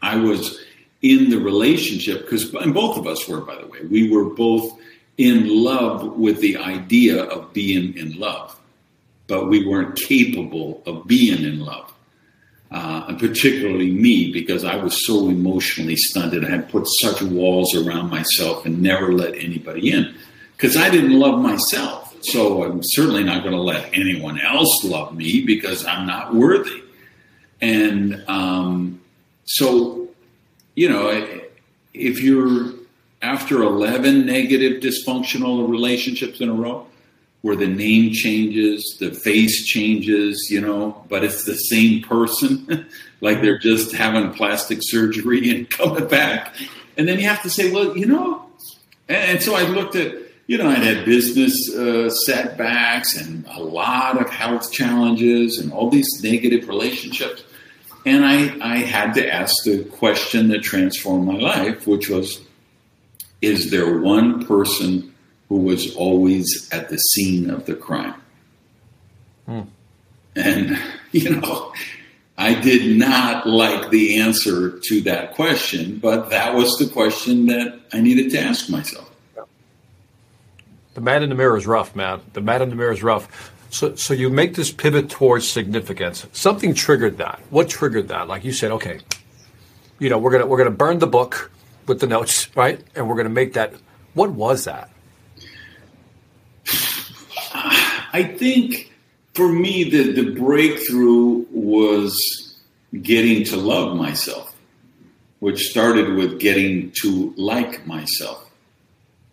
B: I was in the relationship because, and both of us were, by the way, we were both in love with the idea of being in love. but we weren't capable of being in love. Uh, and particularly me, because I was so emotionally stunted. I had put such walls around myself and never let anybody in because I didn't love myself. So I'm certainly not going to let anyone else love me because I'm not worthy. And um, so, you know, if you're after 11 negative dysfunctional relationships in a row, where the name changes, the face changes, you know, but it's the same person, (laughs) like they're just having plastic surgery (laughs) and coming back. And then you have to say, well, you know, and, so I looked at, you know, I'd had business uh, setbacks and a lot of health challenges and all these negative relationships. And I, I had to ask the question that transformed my life, which was Is there one person who was always at the scene of the crime? Hmm. And, you know, I did not like the answer to that question, but that was the question that I needed to ask myself.
A: The man in the mirror is rough, man. The man in the mirror is rough. So, so you make this pivot towards significance. Something triggered that. What triggered that? Like you said, okay, you know, we're gonna we're gonna burn the book with the notes, right? And we're gonna make that. What was that? (sighs)
B: I think for me, the the breakthrough was getting to love myself, which started with getting to like myself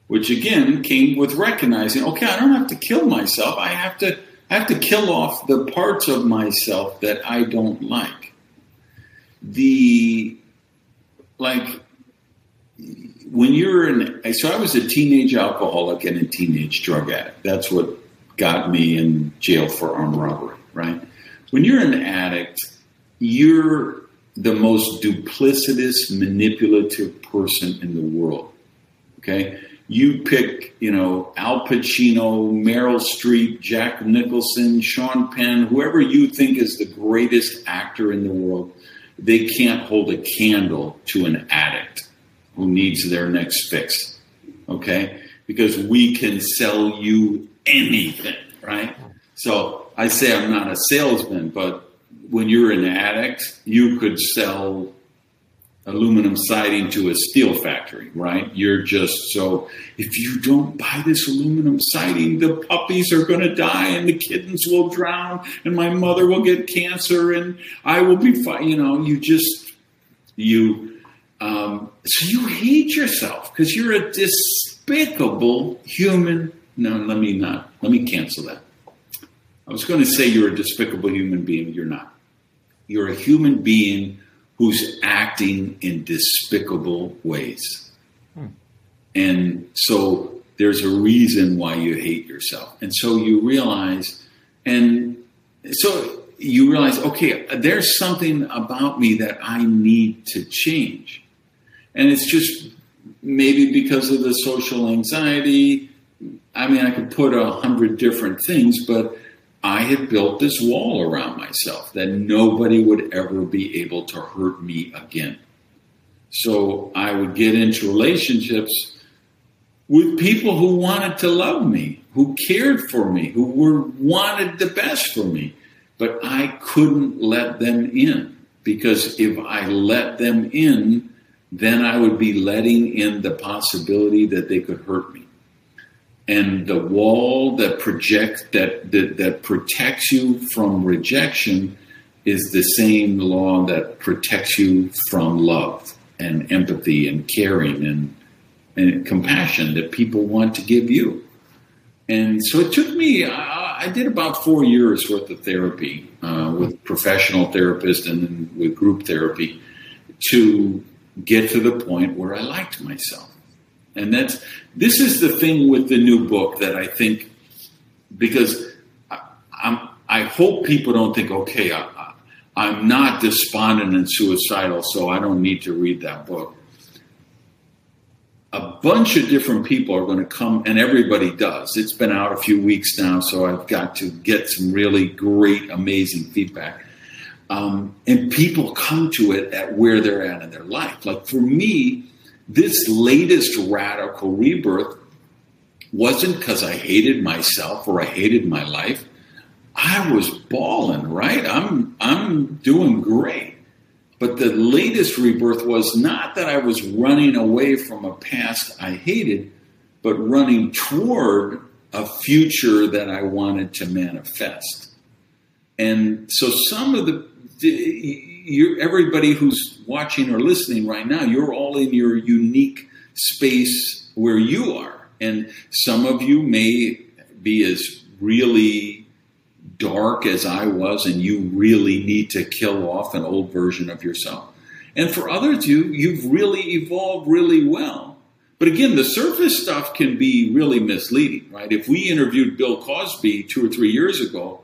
B: which again came with recognizing, okay, I don't have to kill myself. I have to I have to kill off the parts of myself that I don't like. The like when you're in so I was a teenage alcoholic and a teenage drug addict. That's what got me in jail for armed robbery, right? When you're an addict, you're the most duplicitous, manipulative person in the world. Okay? you pick, you know, Al Pacino, Meryl Streep, Jack Nicholson, Sean Penn, whoever you think is the greatest actor in the world, they can't hold a candle to an addict who needs their next fix. Okay? Because we can sell you anything, right? So I say I'm not a salesman, but when you're an addict, you could sell aluminum siding to a steel factory, right? You're just so, if you don't buy this aluminum siding, the puppies are going to die and the kittens will drown and my mother will get cancer and I will be fine. You know, you just, you, um, so you hate yourself because you're a despicable human. No, let me not, let me cancel that. I was going to say you're a despicable human being. You're not. You're a human being who's acting in despicable ways. Hmm. And so there's a reason why you hate yourself. And so you realize, and so you realize, okay, there's something about me that I need to change. And it's just maybe because of the social anxiety. I mean, I could put a hundred different things, but I had built this wall around myself that nobody would ever be able to hurt me again. So I would get into relationships with people who wanted to love me, who cared for me, who were wanted the best for me, but I couldn't let them in because if I let them in, then I would be letting in the possibility that they could hurt me and the wall that projects that, that that protects you from rejection is the same law that protects you from love and empathy and caring and and compassion that people want to give you. And so it took me. I, I did about four years worth of therapy uh, with professional therapists and with group therapy to get to the point where I liked myself. And that's this is the thing with the new book that I think because I, am I hope people don't think okay I, I'm not despondent and suicidal, so I don't need to read that book. A bunch of different people are going to come, and everybody does. It's been out a few weeks now, so I've got to get some really great, amazing feedback. Um, and people come to it at where they're at in their life. Like for me, this latest radical rebirth wasn't because I hated myself or I hated my life. I was balling, right? I'm I'm doing great. But the latest rebirth was not that I was running away from a past I hated, but running toward a future that I wanted to manifest. And so some of the you're, everybody who's watching or listening right now, you're all in your unique space where you are. And some of you may be as really dark as I was, and you really need to kill off an old version of yourself. And for others, you you've really evolved really well. But again, the surface stuff can be really misleading, right? If we interviewed Bill Cosby two or three years ago,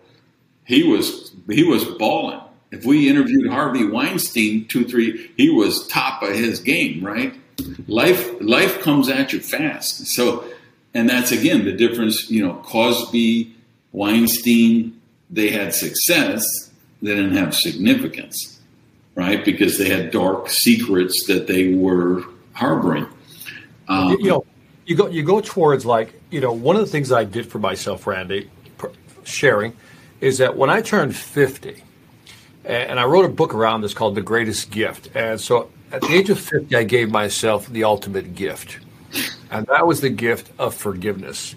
B: he was he was balling. If we interviewed Harvey Weinstein two three, he was top of his game, right? Life life comes at you fast. So, and that's again the difference. You know, Cosby, Weinstein, they had success. They didn't have significance, right? Because they had dark secrets that they were harboring.
A: Um, you know, you go you go towards like you know one of the things I did for myself, Randy, sharing, is that when I turned fifty, and I wrote a book around this called The Greatest Gift, and so at the age of fifty, I gave myself the ultimate gift, and that was the gift of forgiveness.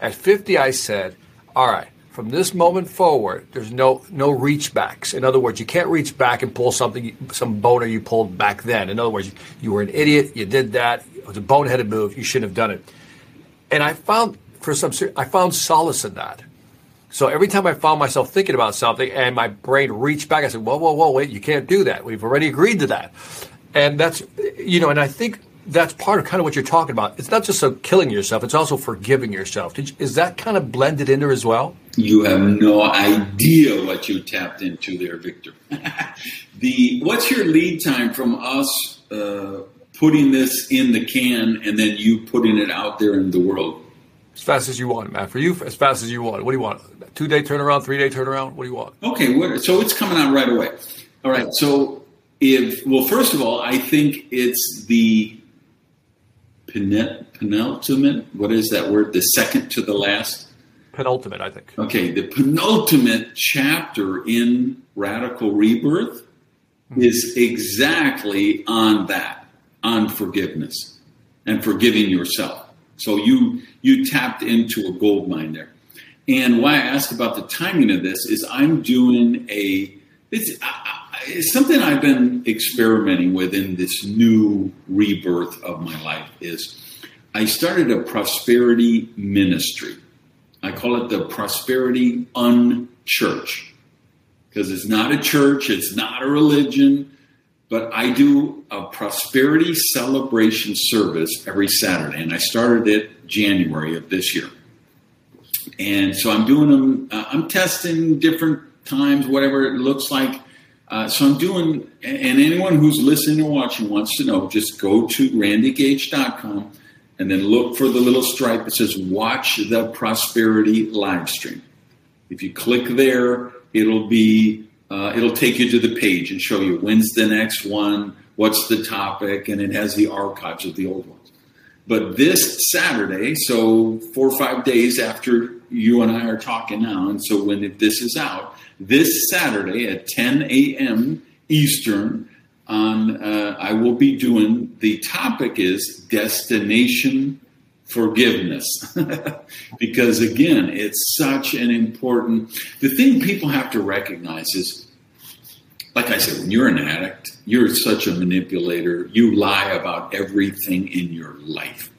A: At fifty, I said, "All right." From this moment forward, there's no no reach backs. In other words, you can't reach back and pull something, some boner you pulled back then. In other words, you were an idiot. You did that. It was a boneheaded move. You shouldn't have done it. And I found for some, I found solace in that. So every time I found myself thinking about something and my brain reached back, I said, whoa, whoa, whoa, wait, you can't do that. We've already agreed to that. And that's, you know, and I think that's part of kind of what you're talking about. It's not just so killing yourself; it's also forgiving yourself. You, is that kind of blended in there as well?
B: You have no idea what you tapped into there, Victor. (laughs) the what's your lead time from us uh, putting this in the can and then you putting it out there in the world?
A: As fast as you want, Matt. For you, as fast as you want. What do you want? Two day turnaround, three day turnaround. What do you want?
B: Okay, what, so it's coming out right away. All right. So if well, first of all, I think it's the penultimate. What is that word? The second to the last.
A: Penultimate, I think.
B: Okay, the penultimate chapter in Radical Rebirth mm-hmm. is exactly on that, on forgiveness and forgiving yourself. So you you tapped into a gold mine there. And why I asked about the timing of this is I'm doing a it's, it's something I've been experimenting with in this new rebirth of my life is I started a prosperity ministry. I call it the Prosperity Unchurch because it's not a church, it's not a religion, but I do a prosperity celebration service every Saturday, and I started it January of this year. And so I'm doing them. Uh, I'm testing different times, whatever it looks like. Uh, so I'm doing, and anyone who's listening or watching wants to know, just go to randygage.com and then look for the little stripe that says watch the prosperity live stream. If you click there, it'll be, uh, it'll take you to the page and show you when's the next one, what's the topic, and it has the archives of the old ones. But this Saturday, so four or five days after you and I are talking now, and so when this is out, this Saturday at 10 a.m. Eastern, on uh, I will be doing. The topic is destination forgiveness, (laughs) because again, it's such an important. The thing people have to recognize is, like I said, when you're an addict, you're such a manipulator. You lie about everything in your life,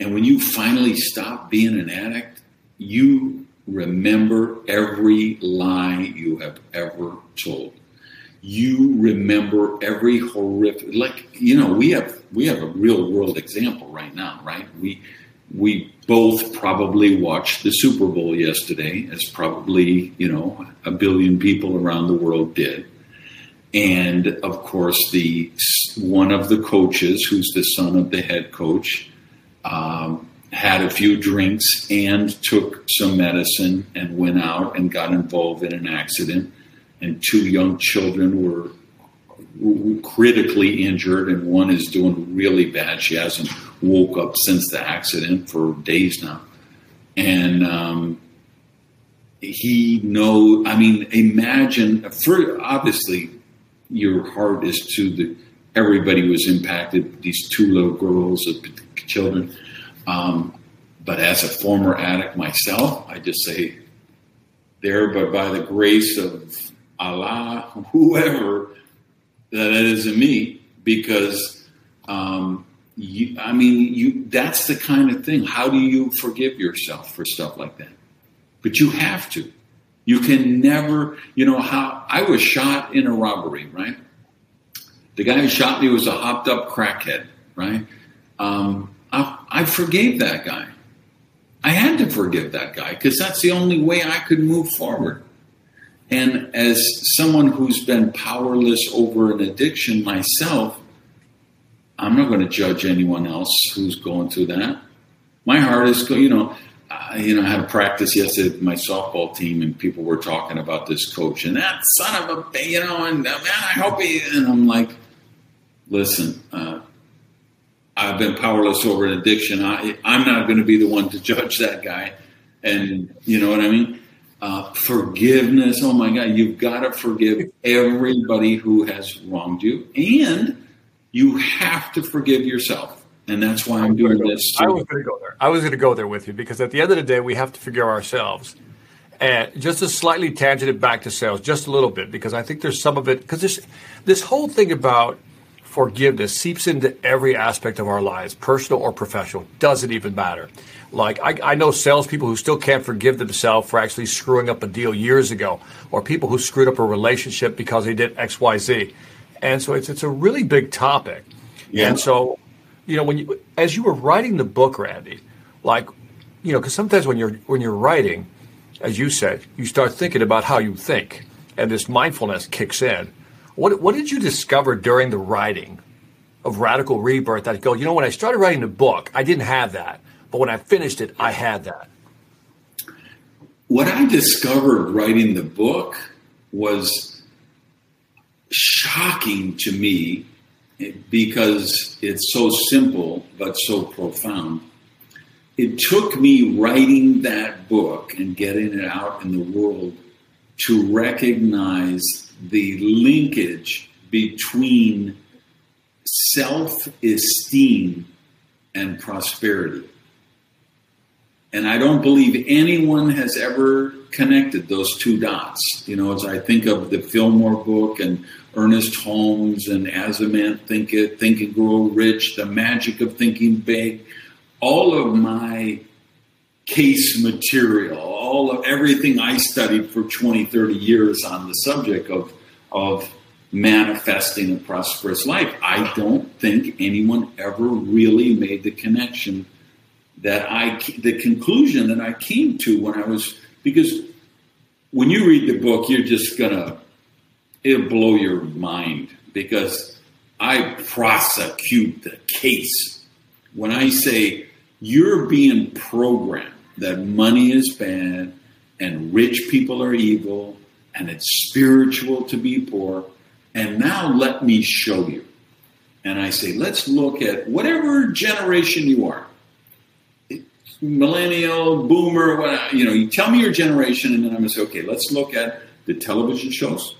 B: and when you finally stop being an addict, you remember every lie you have ever told. You remember every horrific, like you know, we have we have a real world example right now, right? We we both probably watched the Super Bowl yesterday, as probably you know a billion people around the world did. And of course, the one of the coaches, who's the son of the head coach, um, had a few drinks and took some medicine and went out and got involved in an accident. And two young children were critically injured, and one is doing really bad. She hasn't woke up since the accident for days now. And um, he know. I mean, imagine for obviously your heart is to the everybody was impacted. These two little girls, children. Um, but as a former addict myself, I just say there, but by the grace of Allah, whoever that is in me, because um, you, I mean, you that's the kind of thing. How do you forgive yourself for stuff like that? But you have to. You can never, you know, how I was shot in a robbery, right? The guy who shot me was a hopped up crackhead, right? Um, I, I forgave that guy. I had to forgive that guy because that's the only way I could move forward. And as someone who's been powerless over an addiction myself, I'm not going to judge anyone else who's going through that. My heart is, you know, I, you know, I had a practice yesterday with my softball team, and people were talking about this coach and that son of a, you know, and man, I hope he. And I'm like, listen, uh, I've been powerless over an addiction. I, I'm not going to be the one to judge that guy. And you know what I mean? Uh, forgiveness. Oh my God, you've got to forgive everybody who has wronged you, and you have to forgive yourself. And that's why I'm doing this.
A: I was going to go there. I was going to go there with you because at the end of the day, we have to forgive ourselves. And just to slightly tangent it back to sales, just a little bit, because I think there's some of it, because this, this whole thing about forgiveness seeps into every aspect of our lives, personal or professional, doesn't even matter. Like, I, I know salespeople who still can't forgive themselves for actually screwing up a deal years ago, or people who screwed up a relationship because they did X, Y, Z. And so it's, it's a really big topic. Yeah. And so, you know, when you, as you were writing the book, Randy, like, you know, because sometimes when you're, when you're writing, as you said, you start thinking about how you think, and this mindfulness kicks in what, what did you discover during the writing of Radical Rebirth that go, you know, when I started writing the book, I didn't have that. But when I finished it, I had that.
B: What I discovered writing the book was shocking to me because it's so simple but so profound. It took me writing that book and getting it out in the world to recognize the linkage between self esteem and prosperity. And I don't believe anyone has ever connected those two dots. You know, as I think of the Fillmore book and Ernest Holmes and As a Man Thinketh, Think and Grow Rich, The Magic of Thinking Big, all of my case material, all of everything I studied for 20, 30 years on the subject of, of manifesting a prosperous life. I don't think anyone ever really made the connection that I, the conclusion that I came to when I was, because when you read the book, you're just gonna, it'll blow your mind because I prosecute the case. When I say you're being programmed that money is bad and rich people are evil and it's spiritual to be poor. And now let me show you. And I say, let's look at whatever generation you are millennial, boomer, what, you know, you tell me your generation, and then I'm going to say, okay, let's look at the television shows,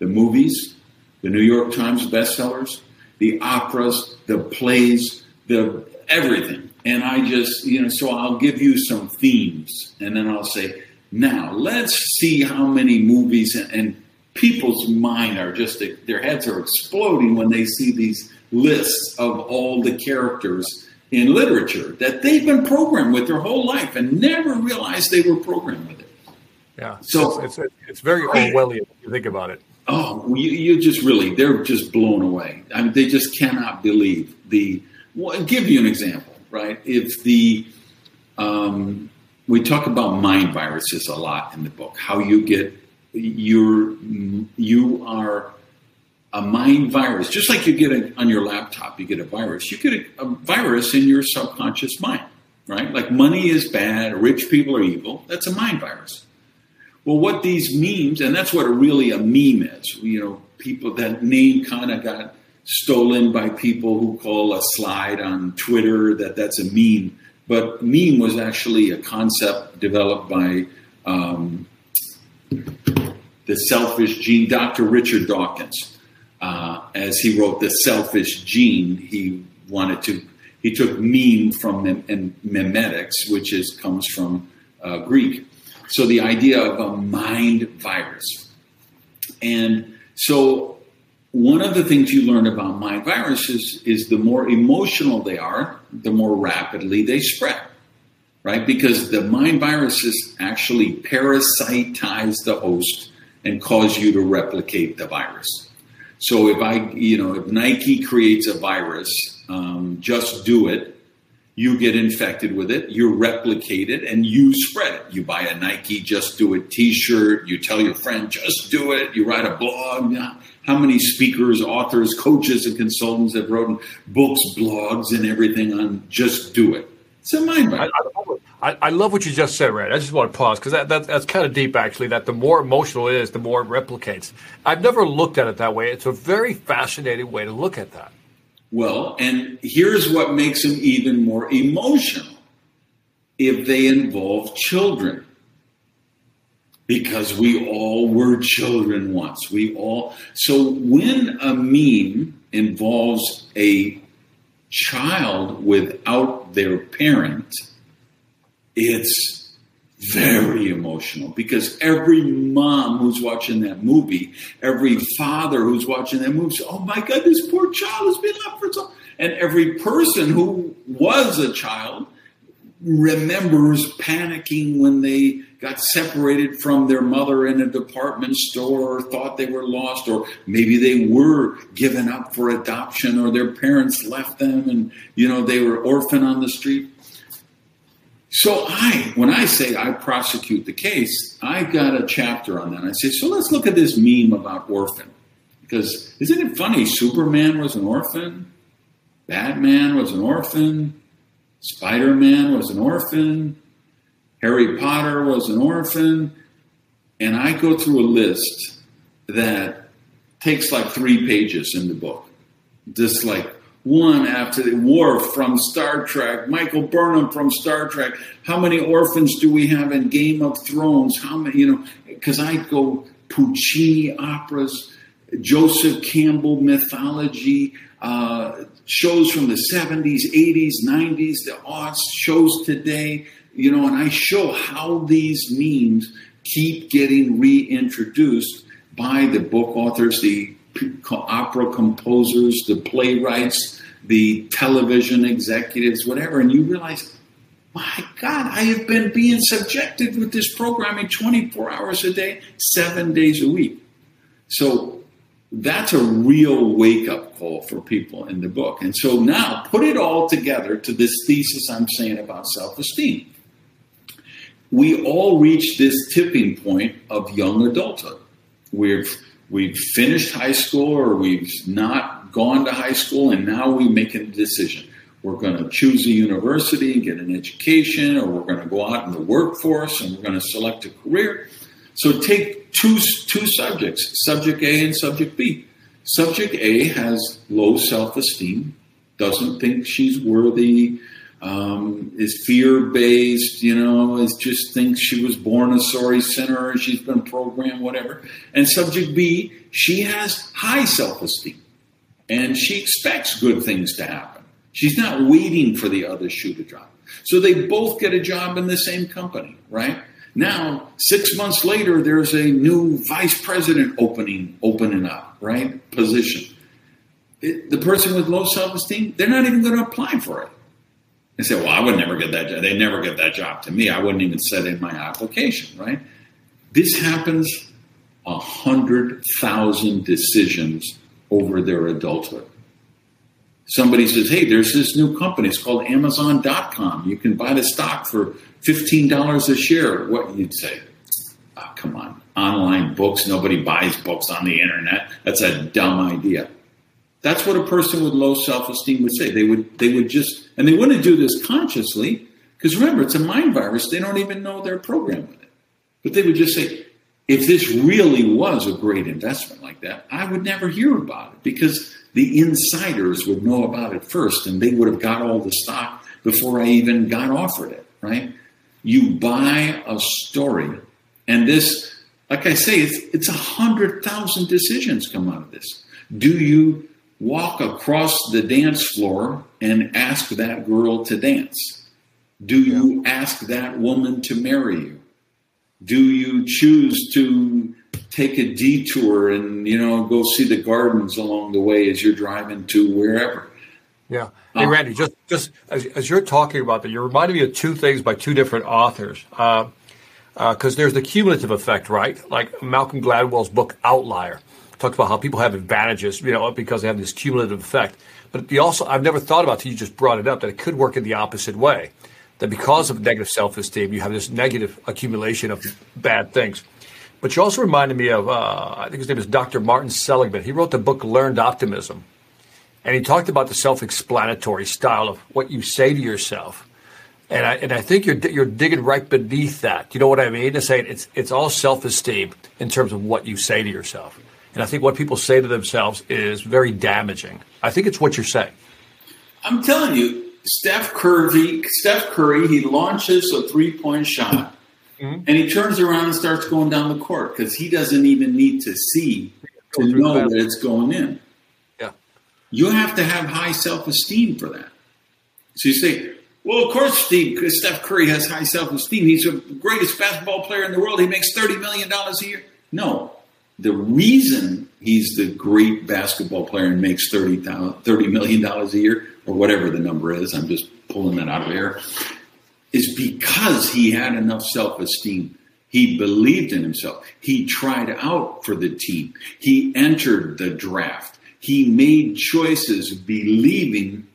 B: the movies, the New York Times bestsellers, the operas, the plays, the everything. And I just, you know, so I'll give you some themes and then I'll say, now let's see how many movies and, and people's mind are just, their heads are exploding when they see these lists of all the characters in literature that they've been programmed with their whole life and never realized they were programmed with it.
A: Yeah. So it's, it's, it's very Orwellian if you think about it.
B: Oh, you, you just really, they're just blown away. I mean, they just cannot believe the, well, give you an example right? If the um, we talk about mind viruses a lot in the book, how you get your you are a mind virus, just like you get a, on your laptop, you get a virus. You get a, a virus in your subconscious mind, right? Like money is bad, rich people are evil. That's a mind virus. Well, what these memes, and that's what really a meme is. You know, people that name kind of got stolen by people who call a slide on Twitter that that's a meme. But meme was actually a concept developed by um, The Selfish Gene, Dr. Richard Dawkins, uh, as he wrote The Selfish Gene, he wanted to, he took meme from mem- and memetics, which is comes from uh, Greek. So the idea of a mind virus. And so one of the things you learn about mind viruses is the more emotional they are, the more rapidly they spread, right? Because the mind viruses actually parasitize the host and cause you to replicate the virus. So if I, you know, if Nike creates a virus, um, just do it. You get infected with it, you replicate it, and you spread it. You buy a Nike Just Do It t shirt, you tell your friend, just do it, you write a blog. How many speakers, authors, coaches, and consultants have written books, blogs, and everything on just do it? It's a mind.
A: I, I, love what you just said, Red. I just want to pause because that, that, that's kind of deep, actually. That the more emotional it is, the more it replicates. I've never looked at it that way. It's a very fascinating way to look at that.
B: Well, and here's what makes them even more emotional if they involve children. Because we all were children once. We all. So when a meme involves a child without their parent, it's very emotional because every mom who's watching that movie, every father who's watching that movie, says, oh my God, this poor child has been left for so. And every person who was a child remembers panicking when they got separated from their mother in a department store or thought they were lost or maybe they were given up for adoption or their parents left them and you know they were orphan on the street so I, when I say I prosecute the case, I got a chapter on that. I say, so let's look at this meme about orphan. Because isn't it funny? Superman was an orphan, Batman was an orphan, Spider Man was an orphan, Harry Potter was an orphan, and I go through a list that takes like three pages in the book. Just like one after the Worf from Star Trek, Michael Burnham from Star Trek. How many orphans do we have in Game of Thrones? How many, you know, because I go Puccini operas, Joseph Campbell mythology, uh, shows from the 70s, 80s, 90s, the aughts, shows today, you know, and I show how these memes keep getting reintroduced by the book authors, the opera composers, the playwrights, the television executives, whatever, and you realize, my God, I have been being subjected with this programming 24 hours a day, seven days a week. So that's a real wake up call for people in the book. And so now put it all together to this thesis I'm saying about self esteem. We all reach this tipping point of young adulthood. We've we've finished high school or we've not gone to high school and now we make a decision. We're going to choose a university and get an education, or we're going to go out in the workforce and we're going to select a career. So take two, two subjects, subject A and subject B. Subject A has low self esteem, doesn't think she's worthy, um, is fear based, you know, is just thinks she was born a sorry sinner, she's been programmed, whatever. And subject B, she has high self esteem and she expects good things to happen. She's not waiting for the other shoe to drop. So they both get a job in the same company, right? Now, six months later, there's a new vice president opening opening up, right? Position. It, the person with low self esteem, they're not even going to apply for it. They say, well, I would never get that job. They never get that job to me. I wouldn't even set in my application, right? This happens a hundred thousand decisions over their adulthood. Somebody says, hey, there's this new company. It's called Amazon.com. You can buy the stock for $15 a share. What you'd say? Oh, come on. Online books. Nobody buys books on the internet. That's a dumb idea. That's what a person with low self-esteem would say. They would they would just and they wouldn't do this consciously because remember it's a mind virus. They don't even know they're programmed with it. But they would just say, if this really was a great investment like that, I would never hear about it because the insiders would know about it first and they would have got all the stock before I even got offered it, right? You buy a story, and this like I say, it's it's a hundred thousand decisions come out of this. Do you walk across the dance floor and ask that girl to dance? Do you ask that woman to marry you? Do you choose to take a detour and you know go see the gardens along the way as you're driving to wherever?
A: Yeah. Hey, Randy, just just as, as you're talking about that, you're reminding me of two things by two different authors. Because uh, uh, there's the cumulative effect, right? Like Malcolm Gladwell's book Outlier talks about how people have advantages, you know, because they have this cumulative effect. But you also, I've never thought about, till you just brought it up, that it could work in the opposite way. That because of negative self esteem, you have this negative accumulation of bad things. But you also reminded me of, uh, I think his name is Dr. Martin Seligman. He wrote the book Learned Optimism. And he talked about the self explanatory style of what you say to yourself. And I, and I think you're, you're digging right beneath that. You know what I mean? To say it's, it's all self esteem in terms of what you say to yourself. And I think what people say to themselves is very damaging. I think it's what you're saying.
B: I'm telling you, Steph Curry, Steph Curry, he launches a three point shot mm-hmm. and he turns around and starts going down the court because he doesn't even need to see to know that it's going in.
A: Yeah.
B: You have to have high self esteem for that. So you say, well, of course, Steve, Steph Curry has high self esteem. He's the greatest basketball player in the world. He makes $30 million a year. No, the reason he's the great basketball player and makes $30, $30 million a year, or whatever the number is, I'm just pulling that out of air, is because he had enough self esteem. He believed in himself. He tried out for the team. He entered the draft. He made choices believing,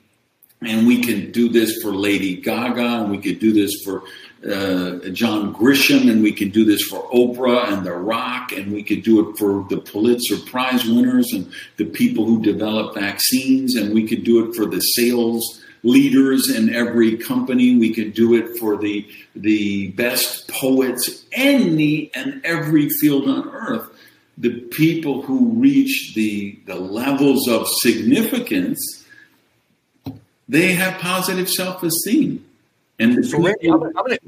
B: and we can do this for Lady Gaga, and we could do this for uh, John Grisham, and we could do this for Oprah and The Rock, and we could do it for the Pulitzer Prize winners and the people who develop vaccines, and we could do it for the sales leaders in every company. We could do it for the the best poets, any and every field on earth. The people who reach the the levels of significance, they have positive self esteem.
A: And so Randy, I'm, going to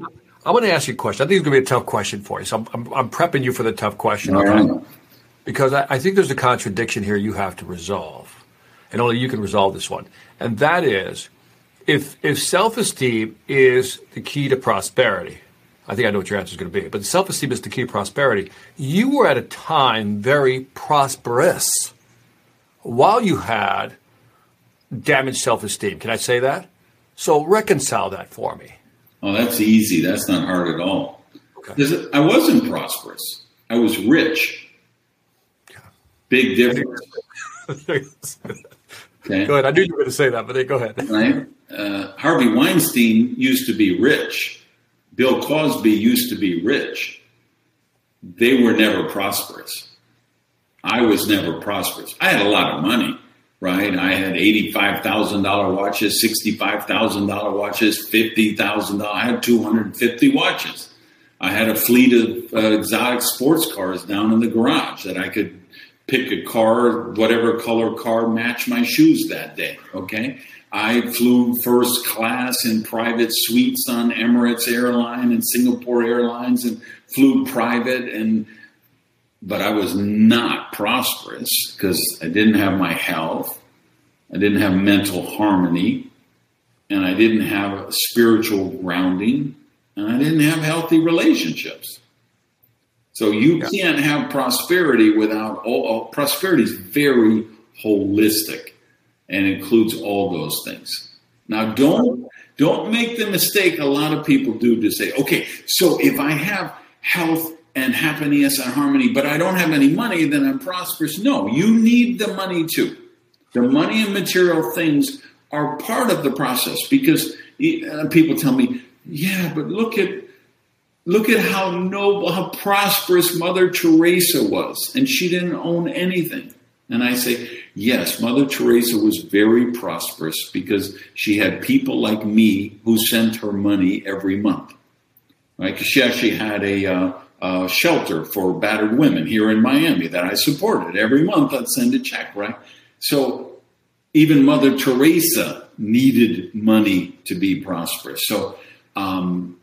A: I'm to ask you a question. I think it's going to be a tough question for you. So I'm, I'm, I'm prepping you for the tough question. Okay? Because I, I think there's a contradiction here you have to resolve, and only you can resolve this one. And that is, if if self-esteem is the key to prosperity, I think I know what your answer is going to be. But self-esteem is the key to prosperity. You were at a time very prosperous while you had damaged self-esteem. Can I say that? So reconcile that for me.
B: Oh, that's easy. That's not hard at all. Okay. I wasn't prosperous. I was rich. Big difference. (laughs)
A: okay. Go ahead. I knew you were going to say that, but go ahead.
B: Right? Uh, Harvey Weinstein used to be rich. Bill Cosby used to be rich. They were never prosperous. I was never prosperous. I had a lot of money right? I had $85,000 watches, $65,000 watches, $50,000. I had 250 watches. I had a fleet of uh, exotic sports cars down in the garage that I could pick a car, whatever color car, match my shoes that day. Okay. I flew first class in private suites on Emirates Airline and Singapore Airlines and flew private and but I was not prosperous because I didn't have my health, I didn't have mental harmony, and I didn't have spiritual grounding, and I didn't have healthy relationships. So you yeah. can't have prosperity without all, all prosperity is very holistic and includes all those things. Now don't don't make the mistake a lot of people do to say, okay, so if I have health and happiness and harmony, but I don't have any money, then I'm prosperous. No, you need the money too. The money and material things are part of the process because uh, people tell me, yeah, but look at look at how noble, how prosperous Mother Teresa was, and she didn't own anything. And I say, yes, Mother Teresa was very prosperous because she had people like me who sent her money every month. Right? Because she actually had a uh, uh, shelter for battered women here in Miami that I supported. Every month I'd send a check, right? So even Mother Teresa needed money to be prosperous. So um,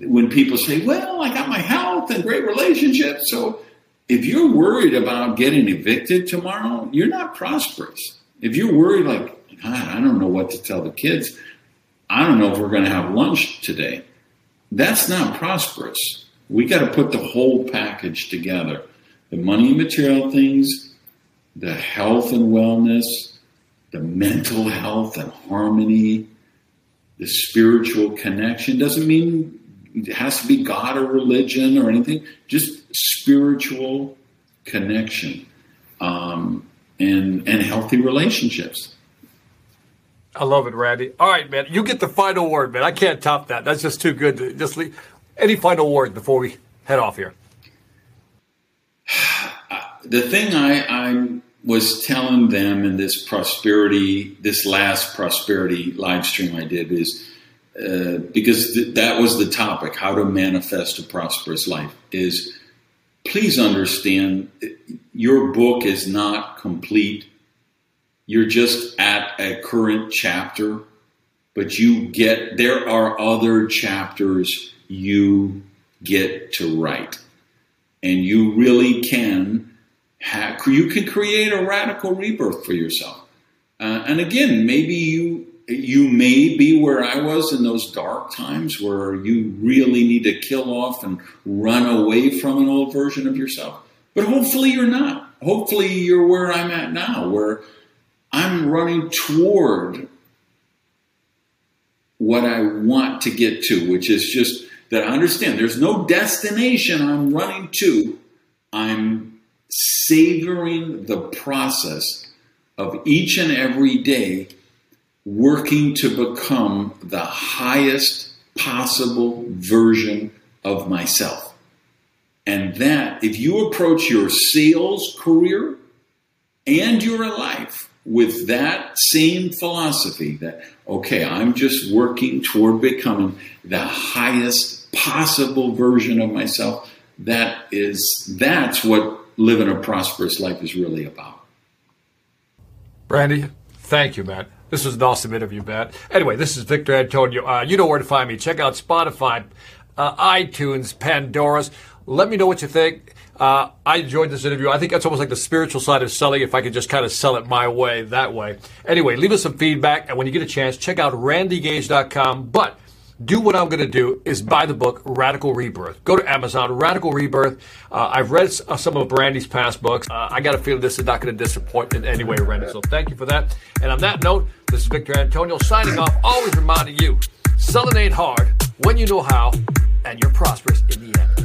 B: when people say, "Well, I got my health and great relationships," so if you're worried about getting evicted tomorrow, you're not prosperous. If you're worried, like, God, I don't know what to tell the kids. I don't know if we're going to have lunch today. That's not prosperous. We got to put the whole package together the money and material things, the health and wellness, the mental health and harmony, the spiritual connection. Doesn't mean it has to be God or religion or anything, just spiritual connection um, and, and healthy relationships.
A: I love it, Randy. All right, man. You get the final word, man. I can't top that. That's just too good. To just leave. Any final word before we head off here? (sighs)
B: The thing I, I was telling them in this prosperity, this last prosperity live stream I did is uh, because th- that was the topic, how to manifest a prosperous life. Is please understand, your book is not complete you're just at a current chapter, but you get, there are other chapters you get to write. And you really can you can create a radical rebirth for yourself. Uh, and again, maybe you, you may be where I was in those dark times where you really need to kill off and run away from an old version of yourself. But hopefully you're not. Hopefully you're where I'm at now, where I'm running toward what I want to get to, which is just that I understand there's no destination I'm running to. I'm savoring the process of each and every day working to become the highest possible version of myself. And that, if you approach your sales career and your life with that same philosophy that, okay, I'm just working toward becoming the highest possible version of myself, that is, that's what living a prosperous life is really about.
A: Randy, thank you, Matt. This was an awesome interview, Matt. Anyway, this is Victor Antonio. Uh, you know where to find me. Check out Spotify, uh, iTunes, Pandora's. Let me know what you think. Uh, I enjoyed this interview. I think that's almost like the spiritual side of selling if I could just kind of sell it my way, that way. Anyway, leave us some feedback, and when you get a chance, check out randygage.com. But do what I'm going to do is buy the book Radical Rebirth. Go to Amazon, Radical Rebirth. Uh, I've read uh, some of Randy's past books. Uh, I got a feeling this is not going to disappoint in any way, Randy. So thank you for that. And on that note, this is Victor Antonio signing off, always reminding you, selling ain't hard when you know how, and you're prosperous in the end.